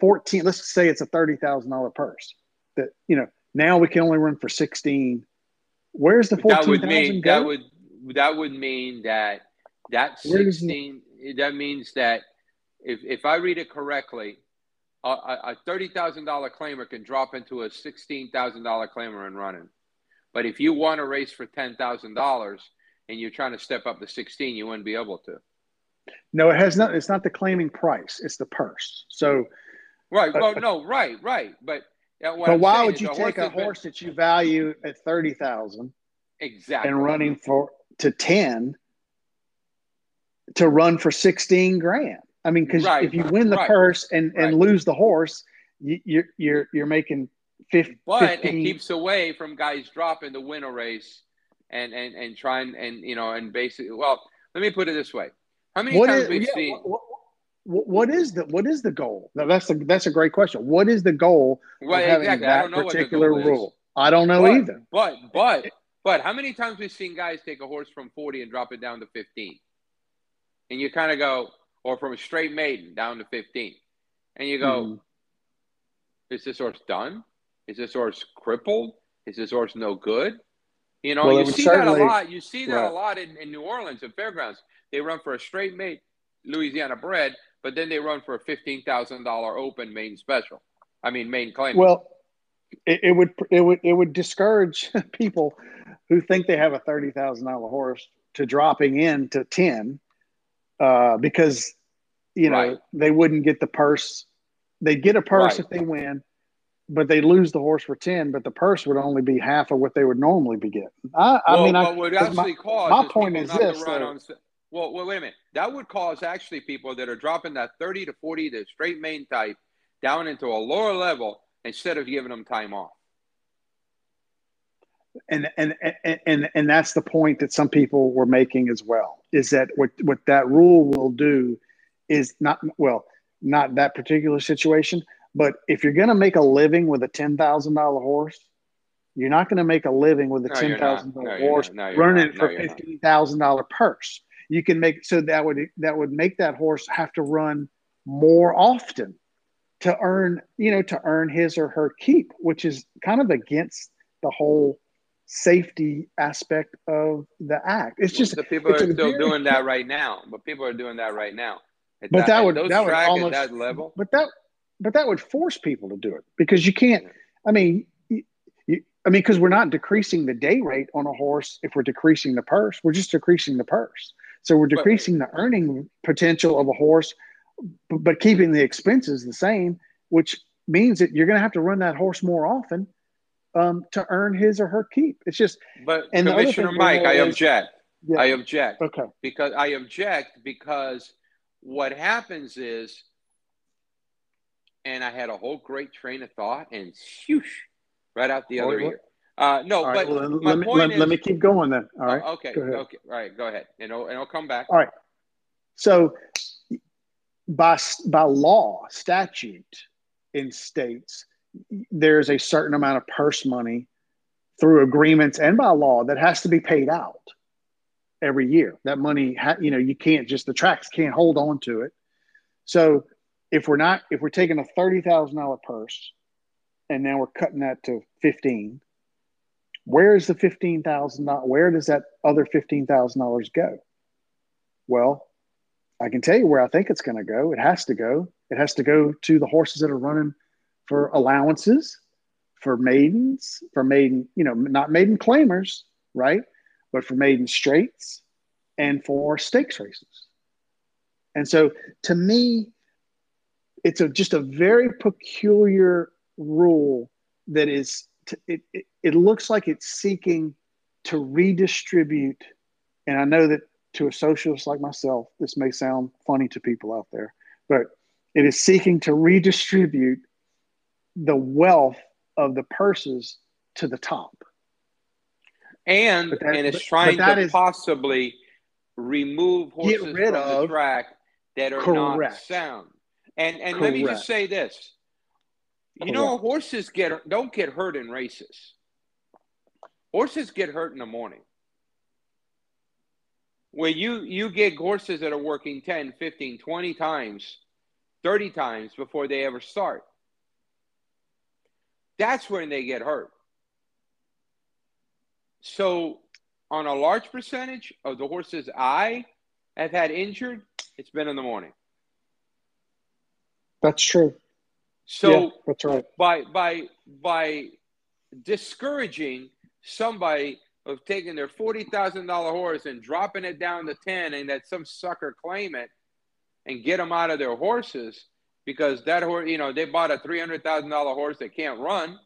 14, let's say it's a $30,000 purse that, you know, now we can only run for 16. Where's the 14,000 go? That would, that would mean that that 16, that means that if, if I read it correctly, a, a $30,000 claimer can drop into a $16,000 claimer and running. But if you want to race for $10,000 and you're trying to step up to 16, you wouldn't be able to. No, it has not. It's not the claiming price. It's the purse. So, right. Well, uh, no, right, right. But, uh, but why would you take a horse been, that you value at 30,000 exactly and running for to 10 to run for 16 grand? I mean, because right. if you win the right. purse and, and lose the horse, you, you're you're you're making 50, but 15. it keeps away from guys dropping to win a race and and and trying and you know and basically well let me put it this way how many what times is, we've yeah, seen what, what, what is the what is the goal now, that's a that's a great question what is the goal well, of having exactly. that particular rule is. i don't know but, either but but but how many times we've seen guys take a horse from 40 and drop it down to 15 and you kind of go or from a straight maiden down to 15. And you go, mm-hmm. is this horse done? Is this horse crippled? Is this horse no good? You know, well, you see that a lot. You see that right. a lot in, in New Orleans at fairgrounds. They run for a straight mate, Louisiana bred, but then they run for a fifteen thousand dollar open main special. I mean, main claim. Well, it, it, would it would it would discourage people who think they have a thirty thousand dollar horse to dropping in to ten uh, because you know right. they wouldn't get the purse. They'd get a purse right. if they win, but they lose the horse for ten. But the purse would only be half of what they would normally be getting. I, well, I mean, I, would actually my, cause my point is this. On, well, well, wait a minute. That would cause actually people that are dropping that thirty to forty to straight main type down into a lower level instead of giving them time off and and and and that's the point that some people were making as well is that what what that rule will do is not well not that particular situation but if you're going to make a living with a $10,000 horse you're not going to make a living with a no, $10,000 no, horse no, running not. for $15,000 purse. You can make so that would that would make that horse have to run more often to earn you know to earn his or her keep which is kind of against the whole safety aspect of the act. It's just the people are still very, doing that right now, but people are doing that right now. At but that, that would that would almost that level. But that but that would force people to do it because you can't. I mean, you, I mean, because we're not decreasing the day rate on a horse if we're decreasing the purse. We're just decreasing the purse. So we're decreasing but, the earning potential of a horse, but, but keeping the expenses the same, which means that you're going to have to run that horse more often um, to earn his or her keep. It's just. But and Commissioner Mike, I object. Yeah. I object. Okay. Because I object because what happens is, and I had a whole great train of thought, and shoosh, right out the other ear. Uh, no, but well, let, me, let, is, let, me keep going then. All right. Oh, okay. Okay. All right. Go ahead, and I'll, and I'll come back. All right. So, by by law, statute in states, there's a certain amount of purse money through agreements and by law that has to be paid out every year. That money, ha- you know, you can't just the tracks can't hold on to it. So if we're not, if we're taking a thirty thousand dollar purse, and now we're cutting that to fifteen, where is the fifteen thousand dollars? Where does that other fifteen thousand dollars go? Well, I can tell you where I think it's going to go. It has to go. It has to go to the horses that are running for allowances, for maidens, for maiden, you know, not maiden claimers, right? But for maiden straights and for stakes races. And so to me, it's a, just a very peculiar rule that is, to, it, it, it looks like it's seeking to redistribute. And I know that to a socialist like myself, this may sound funny to people out there, but it is seeking to redistribute the wealth of the purses to the top. And that, and it's trying to is, possibly remove horses from of, the track that are correct. not sound. And and let me just say this. You know, horses get don't get hurt in races. Horses get hurt in the morning. Where you you get horses that are working 10, 15, 20 times, 30 times before they ever start. That's when they get hurt. So, on a large percentage of the horses I have had injured, it's been in the morning. That's true. So yeah, that's right. By by by discouraging somebody of taking their forty thousand dollar horse and dropping it down to ten, and that some sucker claim it and get them out of their horses because that horse, you know, they bought a three hundred thousand dollar horse that can't run,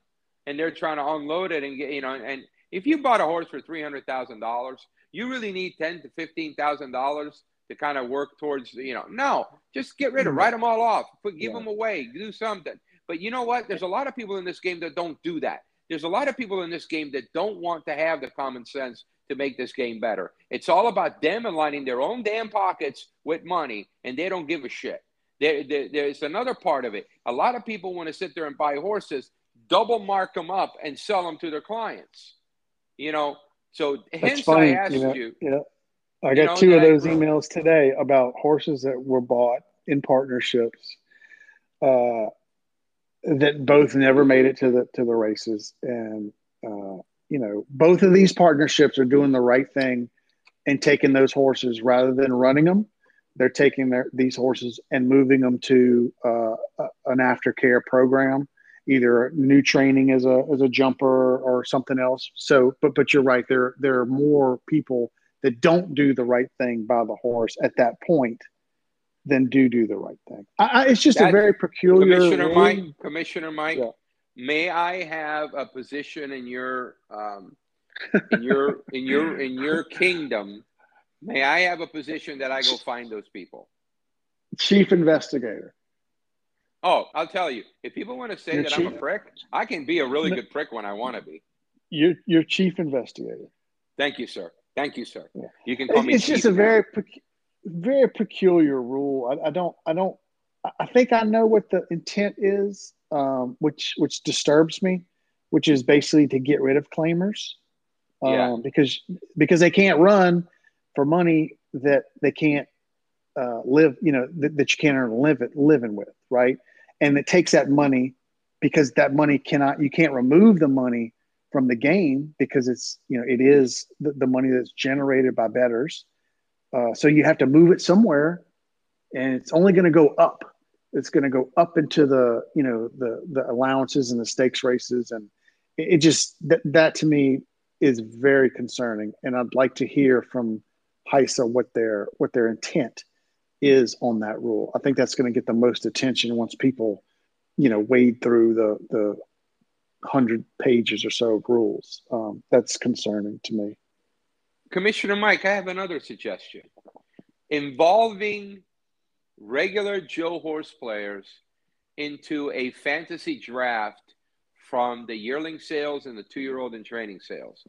and they're trying to unload it and get, you know, and if you bought a horse for three hundred thousand dollars, you really need ten to fifteen thousand dollars to kind of work towards, you know, no, just get rid of, mm-hmm. write them all off, put, give yeah. them away, do something. But you know what? There's a lot of people in this game that don't do that. There's a lot of people in this game that don't want to have the common sense to make this game better. It's all about them aligning their own damn pockets with money, and they don't give a shit. There, there, there's another part of it. A lot of people want to sit there and buy horses, double mark them up, and sell them to their clients. You know, so That's hence funny. I asked you, know, you. Yeah, I got know, two of those emails today about horses that were bought in partnerships. Uh, that both never made it to the to the races, and uh, you know, both of these partnerships are doing the right thing and taking those horses rather than running them they're taking their these horses and moving them to uh, an aftercare program, either new training as a as a jumper or something else. So, but but you're right. There there are more people that don't do the right thing by the horse at that point than do do the right thing. I, I, it's just That- a very peculiar. Commissioner rule. Mike, Commissioner Mike, Yeah. may I have a position in your um, in your in your in your kingdom? May I have a position that I go find those people? Chief investigator. Oh, I'll tell you. If people want to say that I'm a prick, I can be a really good prick when I want to be. You're, you're chief investigator. Thank you, sir. Thank you, sir. Yeah. You can call It's, me. it's just Chief a very, pec- very peculiar rule. I, I don't, I don't, I- I think I know what the intent is, um, which which disturbs me, which is basically to get rid of claimers, um, Yeah. because because they can't run for money that they can't uh, live, you know, that, that you can't earn living living with, right? And it takes that money because that money cannot, you can't remove the money from the game because it's, you know, it is the, the money that's generated by bettors. Uh, so you have to move it somewhere, and it's only going to go up. It's going to go up into the, you know, the the allowances and the stakes races, and it, it just that that to me is very concerning. And I'd like to hear from HISA what their what their intent is on that rule. I think that's going to get the most attention once people, you know, wade through the the hundred pages or so of rules. Um, that's concerning to me. Commissioner Mike, I have another suggestion involving regular Joe horse players into a fantasy draft from the yearling sales and the two year old in training sales.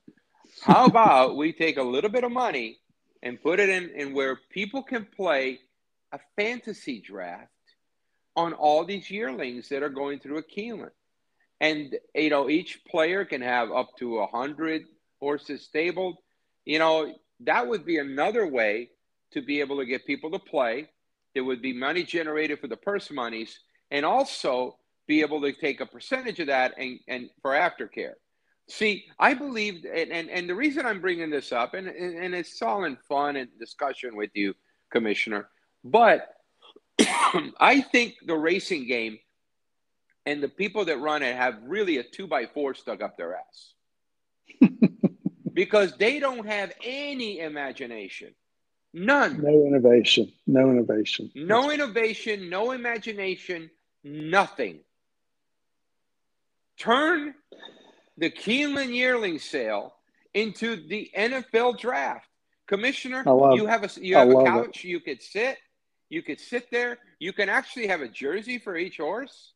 How about we take a little bit of money and put it in, in where people can play a fantasy draft on all these yearlings that are going through a Keeneland? And, you know, each player can have up to a 100 horses stabled you know, that would be another way to be able to get people to play. There would be money generated for the purse monies and also be able to take a percentage of that and, and for aftercare. See, I believe, and, and, and the reason I'm bringing this up, and, and, and it's all in fun and discussion with you, Commissioner, but I think the racing game and the people that run it have really a two by four stuck up their ass because they don't have any imagination. None. No innovation. No innovation. No innovation, no imagination, nothing. Turn the Keeneland yearling sale into the NFL draft. Commissioner, love- you have a you have a love it. couch, you could sit, you could sit there, you can actually have a jersey for each horse,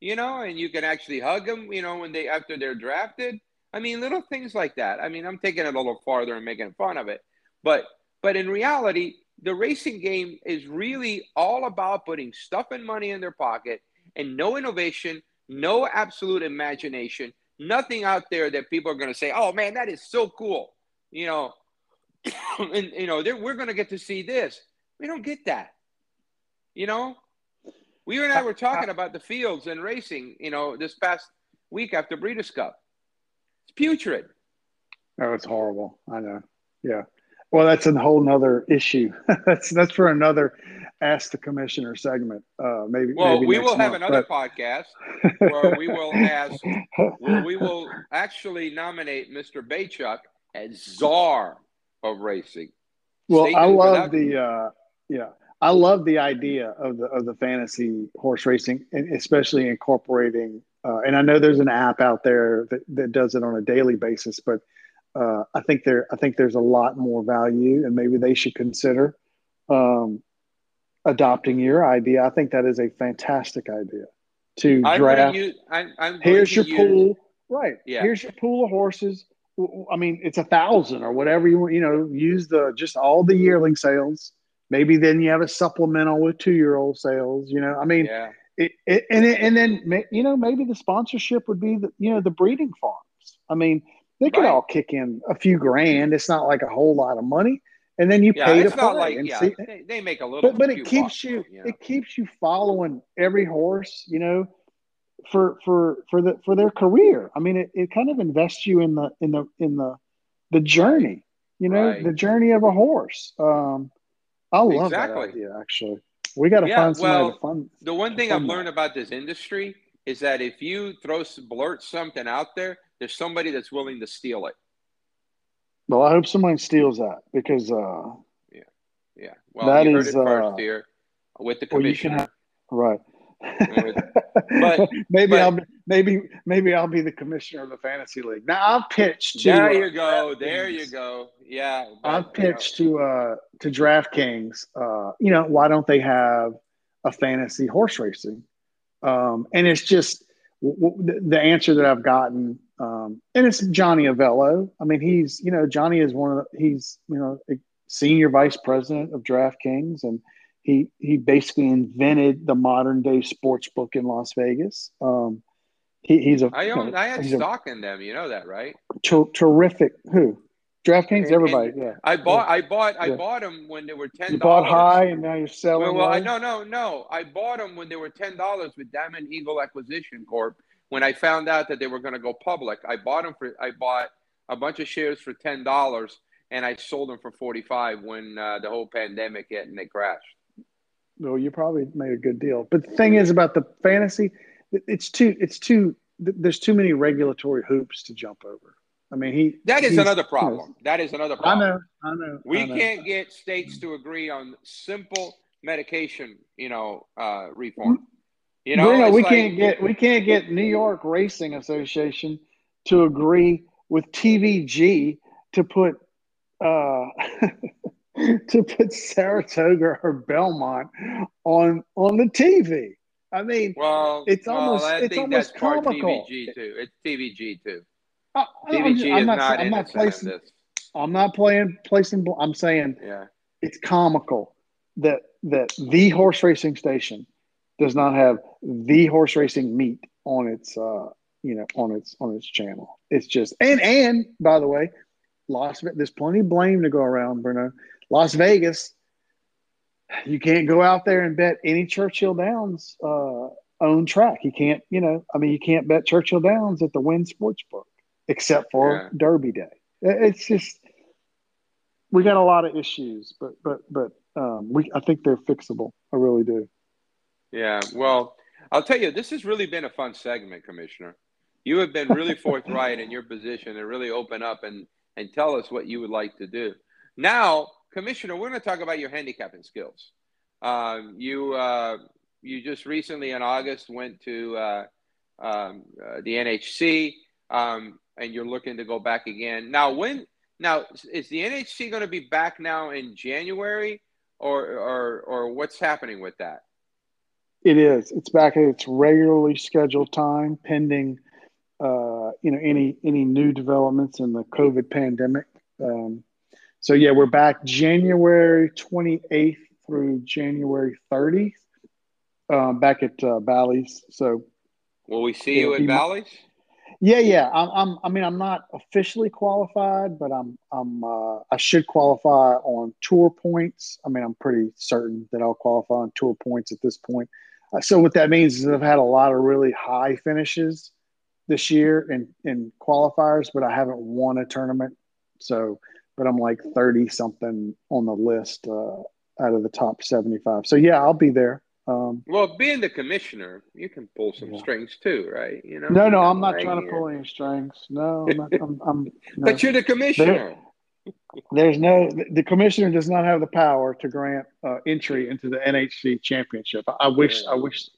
you know, and you can actually hug them, you know, when they after they're drafted. I mean, little things like that. I mean, I'm taking it a little farther and making fun of it, but but in reality, the racing game is really all about putting stuff and money in their pocket and no innovation, no absolute imagination, nothing out there that people are going to say, "Oh man, that is so cool," you know, and you know we're going to get to see this. We don't get that, you know. We and I were talking about the fields and racing, you know, this past week after Breeders' Cup. It's putrid. Oh, it's horrible. I know. Yeah. Well, that's a whole nother issue. that's that's for another ask the commissioner segment. Uh, maybe. Well, maybe we will month, have another but... podcast where we will ask. we will actually nominate Mr. Beychok as czar of racing. Well, I love the. Uh, yeah, I love the idea of the of the fantasy horse racing, and especially incorporating. Uh, and I know there's an app out there that, that does it on a daily basis, but uh, I think there I think there's a lot more value, and maybe they should consider um, adopting your idea. I think that is a fantastic idea to I'm draft. Use, I'm, I'm here's your use, pool, right? Yeah. Here's your pool of horses. I mean, it's a thousand or whatever you want. You know, use the just all the yearling sales. Maybe then you have a supplemental with two year old sales. You know, I mean, yeah. it, it, and it, and then you know maybe the sponsorship would be the you know the breeding farms. I mean, they could Right. all kick in a few grand. It's not like a whole lot of money, and then you Yeah, pay to play like and yeah, see. they, they make a little. But but it keeps bucks, you know. it keeps you following every horse, you know, for for for the for their career. I mean, it, it kind of invests you in the in the in the the journey, you know, Right. the journey of a horse. Um, I love Exactly. that idea. Actually, we got to Yeah, find somebody well, to fund. The one thing I've that. learned about this industry is that if you throw blurt something out there, there's somebody that's willing to steal it. Well, I hope someone steals that because uh, Yeah. Yeah. Well, That you heard it first uh, here with the well, commissioner. have right. But- maybe but- I'll maybe maybe I'll be the commissioner of the fantasy league. Now I've pitched to there uh, you go. There you go. Yeah. but, I've you know, pitched to uh to DraftKings. Uh, you know, why don't they have a fantasy horse racing? Um, and it's just the- the answer that I've gotten. Um, and it's Johnny Avello. I mean, he's you know Johnny is one of the, he's you know a senior vice president of DraftKings, and he he basically invented the modern day sports book in Las Vegas. Um, he, he's a I you own. know, I had he's a stock in them. You know that, right? ter- terrific who DraftKings everybody and yeah. I bought. I bought. I Yeah. bought them when they were ten. You bought high and now you're selling. Well, well, I, no, no, no. I bought them when they were ten dollars with Diamond Eagle Acquisition Corp. When I found out that they were going to go public, I bought them for. I bought a bunch of shares for ten dollars, and I sold them for forty five when uh, the whole pandemic hit and they crashed. Well, you probably made a good deal. But the thing is about the fantasy, it's too, it's too, there's too many regulatory hoops to jump over. I mean, he. That is another problem. That is another problem. I know, I know. We I know. can't get states to agree on simple medication, you know, uh, reform. You know, Bruno, we like- can't get, we can't get New York Racing Association to agree with TVG to put, uh, to put Saratoga or Belmont on on the TV. I mean, Well, It's well, almost- I it's think almost comical. TVG too. It's TVG too. I, just- I'm not, not, I'm not placing, this. I'm not playing placing. I'm saying Yeah. it's comical that that the horse racing station does not have the horse racing meet on its uh you know on its on its channel. It's just and and by the way, Las there's plenty of blame to go around, Bruno. Las Vegas, you can't go out there and bet any Churchill Downs uh own track. You can't, you know, I mean you can't bet Churchill Downs at the Wynn Sportsbook except for Yeah. Derby Day. It's just we got a lot of issues, but but but um, we I think they're fixable. I really do. Yeah. Well, I'll tell you, this has really been a fun segment, Commissioner. You have been really forthright in your position and really open up and, and tell us what you would like to do. Now, Commissioner, we're going to talk about your handicapping skills. Um, you uh, you just recently in August went to uh, um, uh, the NHC, um, and you're looking to go back again. Now, when now is the NHC going to be back now in January, or or or what's happening with that? It is. It's back at its regularly scheduled time, pending uh, you know any any new developments in the COVID pandemic. Um, So yeah, we're back January 28th through January 30th, um, back at uh, Bally's. So will we see you at Bally's? Yeah, yeah. I'm, I'm, I mean, I'm not officially qualified, but I'm. I'm. Uh, I should qualify on tour points. I mean, I'm pretty certain that I'll qualify on tour points at this point. Uh, so what that means is I've had a lot of really high finishes this year in in qualifiers, but I haven't won a tournament. So, but I'm like 30 something on the list uh, out of the top 75. So yeah, I'll be there. Um, well, being the commissioner, you can pull some yeah. strings too, right? You know. No, no, I'm not trying to pull any strings. No, I'm not, I'm, I'm, no. but you're the commissioner. There, there's no the commissioner does not have the power to grant uh, entry into the NHC championship. I, I wish, yeah. I wish,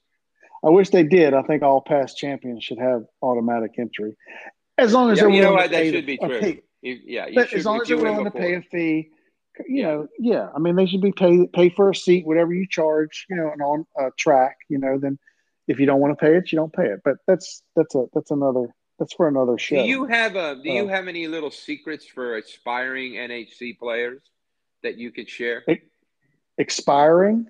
I wish they did. I think all past champions should have automatic entry, as long as yeah, they're you know what that should be true. yeah, but as long as they're willing to pay a fee you know, yeah. I mean, they should be pay pay for a seat, whatever you charge, you know, and on a track, you know. Then, if you don't want to pay it, you don't pay it. But that's that's a that's another that's for another show. Do you have a Do uh, you have any little secrets for aspiring NHC players that you could share? Expiring?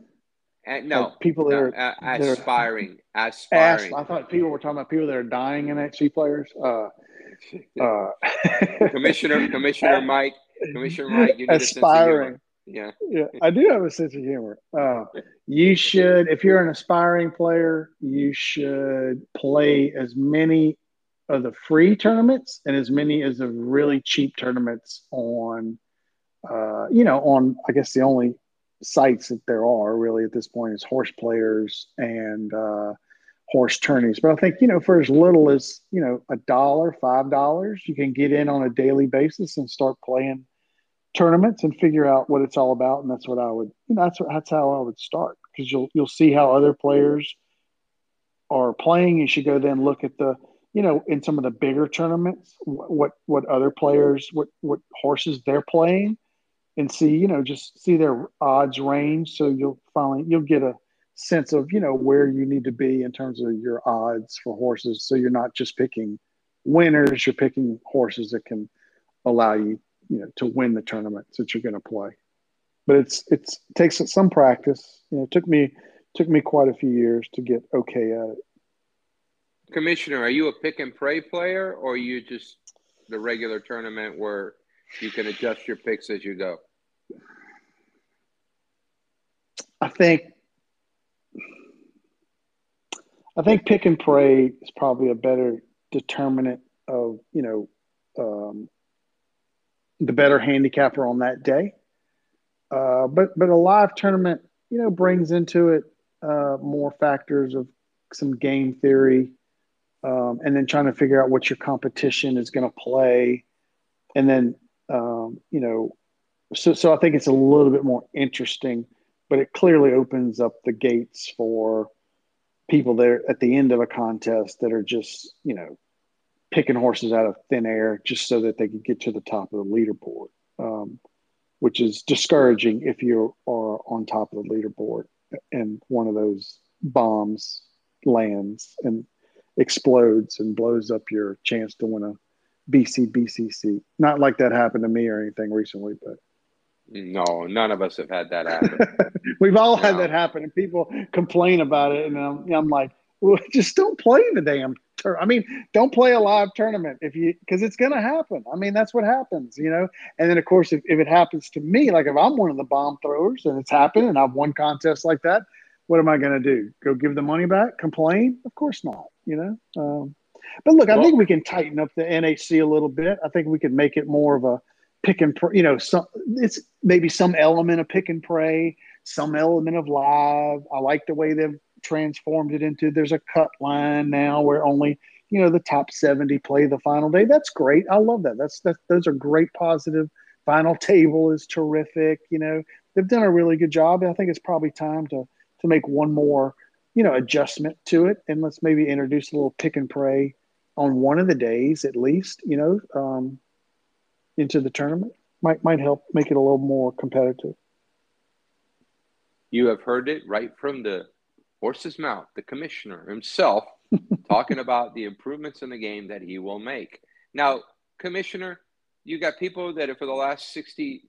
Uh, no, like people that no, are uh, aspiring. That are aspiring. I thought people were talking about people that are dying NHC players. Uh, uh, Commissioner Commissioner Mike Commissioner Mike, you aspiring. Yeah, yeah, I do have a sense of humor. Uh, you should, if you're an aspiring player, you should play as many of the free tournaments and as many as the really cheap tournaments on, uh, you know, on I guess the only sites that there are really at this point is horse players and uh, horse tourneys. But I think, you know, for as little as, you know, a dollar, five dollars, you can get in on a daily basis and start playing tournaments and figure out what it's all about. And that's what I would, you know, that's what, that's how I would start because you'll you'll see how other players are playing. You should go then look at the, you know, in some of the bigger tournaments, what what other players, what what horses they're playing, and see, you know, just see their odds range. So you'll finally you'll get a sense of you know where you need to be in terms of your odds for horses. So you're not just picking winners you're picking horses that can allow you you know to win the tournaments that you're going to play. But it's it's it takes some practice. You know it took me took me quite a few years to get okay at it. Commissioner are you a pick and pray player or are you just the regular tournament where you can adjust your picks as you go? I think I think pick and pray is probably a better determinant of you know um, the better handicapper on that day. Uh, but but a live tournament, you know, brings into it uh, more factors of some game theory, um, and then trying to figure out what your competition is going to play, and then um, you know, so so I think it's a little bit more interesting, but it clearly opens up the gates for people there at the end of a contest that are just you know picking horses out of thin air just so that they can get to the top of the leaderboard, um, which is discouraging if you are on top of the leaderboard and one of those bombs lands and explodes and blows up your chance to win a BC BCC. Not like that happened to me or anything recently, but no, none of us have had that happen. We've all no. had that happen, and people complain about it. And I'm, I'm like, well, just don't play the damn. Tur- I mean, don't play a live tournament if you because it's going to happen. I mean, that's what happens, you know. And then, of course, if, if it happens to me, like if I'm one of the bomb throwers and it's happened and I've won contests like that, what am I going to do? Go give the money back? Complain? Of course not. You know. Um, but look, I well, think we can tighten up the NHC a little bit. I think we can make it more of a pick and pray, you know, some it's maybe some element of pick and pray, some element of live. I like the way they've transformed it into there's a cut line now where only, you know, the top 70 play the final day. That's great. I love that. That's that those are great positive. Final table is terrific. You know, they've done a really good job. I think it's probably time to to make one more, you know, adjustment to it. And let's maybe introduce a little pick and pray on one of the days at least, you know. Um, into the tournament might might help make it a little more competitive. You have heard it right from the horse's mouth, the commissioner himself, talking about the improvements in the game that he will make. Now, commissioner, you got people that for the last 60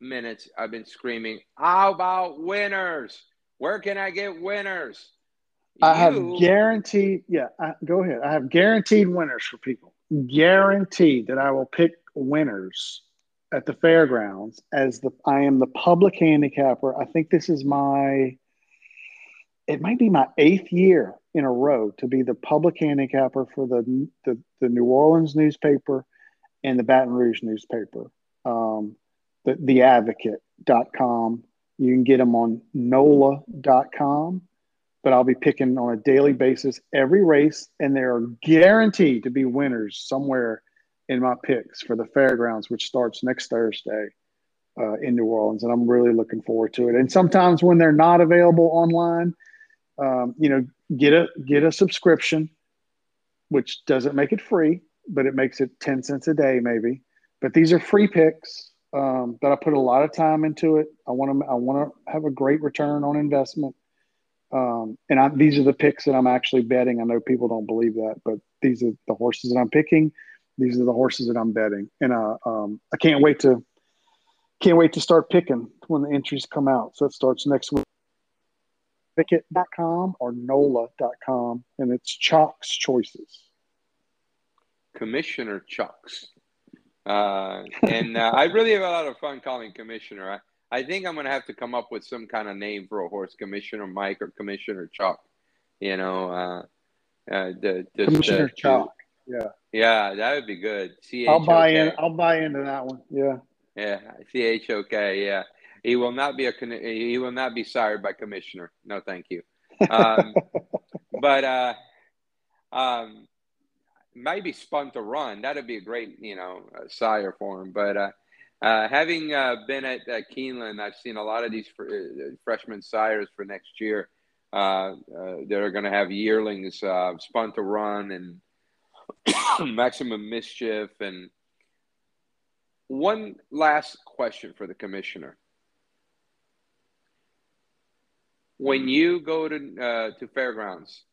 minutes, I've been screaming, "How about winners? Where can I get winners?" I have guaranteed. Yeah, I, go ahead. I have guaranteed winners for people. Guaranteed that I will pick winners at the fairgrounds as the I am the public handicapper. I think this is my it might be my eighth year in a row to be the public handicapper for the the, the New Orleans newspaper and the Baton Rouge newspaper. Um, the theadvocate.com. You can get them on NOLA.com, but I'll be picking on a daily basis every race, and they are guaranteed to be winners somewhere in my picks for the fairgrounds, which starts next Thursday uh, in New Orleans, and I'm really looking forward to it. And sometimes when they're not available online, um, you know, get a get a subscription, which doesn't make it free, but it makes it ten cents a day maybe. But these are free picks um, that I put a lot of time into it. I want to I want to have a great return on investment. Um, and I, these are the picks that I'm actually betting. I know people don't believe that, but these are the horses that I'm picking these are the horses that I'm betting, and uh, um, I can't wait to can't wait to start picking when the entries come out. So it starts next week. Picket.com or NOLA.com, and it's Chalk's Choices. Commissioner Chucks. Uh, and uh, I really have a lot of fun calling Commissioner. I, I think I'm going to have to come up with some kind of name for a horse, Commissioner Mike or Commissioner Chuck. You know, uh, uh the, the, Commissioner the, Chuck. Yeah. Yeah, that would be good. C-H-O-K. I'll buy in. I'll buy into that one. Yeah. Yeah. C H O K. Yeah. He will not be a. He will not be sired by commissioner. No, thank you. Um, but uh, um, maybe Spun to Run. That'd be a great, you know, uh, sire for him. But uh, uh, having uh, been at, Keeneland, I've seen a lot of these fr- uh, freshman sires for next year uh, uh, that are going to have yearlings uh, Spun to Run and Maximum Mischief. And one last question for the commissioner. When you go to uh, to fairgrounds,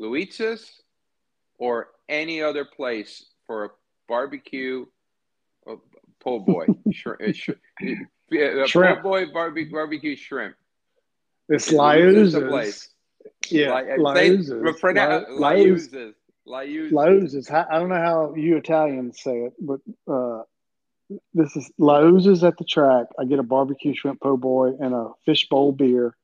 Liuzza's or any other place for a barbecue, uh, po' boy, shrimp, uh, uh, shrimp. po' boy barbecue, barbecue shrimp. It's place. Yeah, Liuzza's. Liuzza's. Liuzza's. I don't know how you Italians say it, but uh, this is Liuzza's at the track. I get a barbecue shrimp po' boy and a fishbowl beer,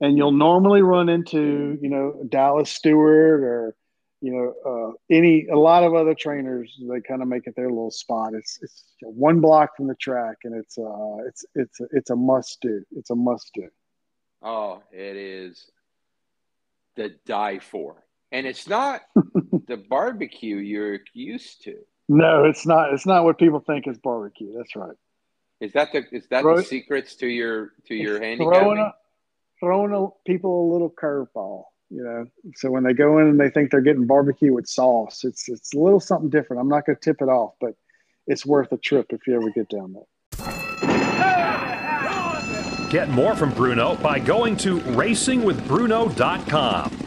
and you'll normally run into you know Dallas Stewart or you know uh, any a lot of other trainers. They kind of make it their little spot. It's it's one block from the track, and it's uh it's it's it's a must do. It's a must do. Oh, it is the die for. And it's not the barbecue you're used to. No, it's not. It's not what people think is barbecue. That's right. Is that the is that Throw, the secrets to your to your handicapping? Throwing, a, throwing a, people a little curveball, you know. So when they go in and they think they're getting barbecue with sauce, it's it's a little something different. I'm not going to tip it off, but it's worth a trip if you ever get down there. Get more from Bruno by going to racingwithbruno.com.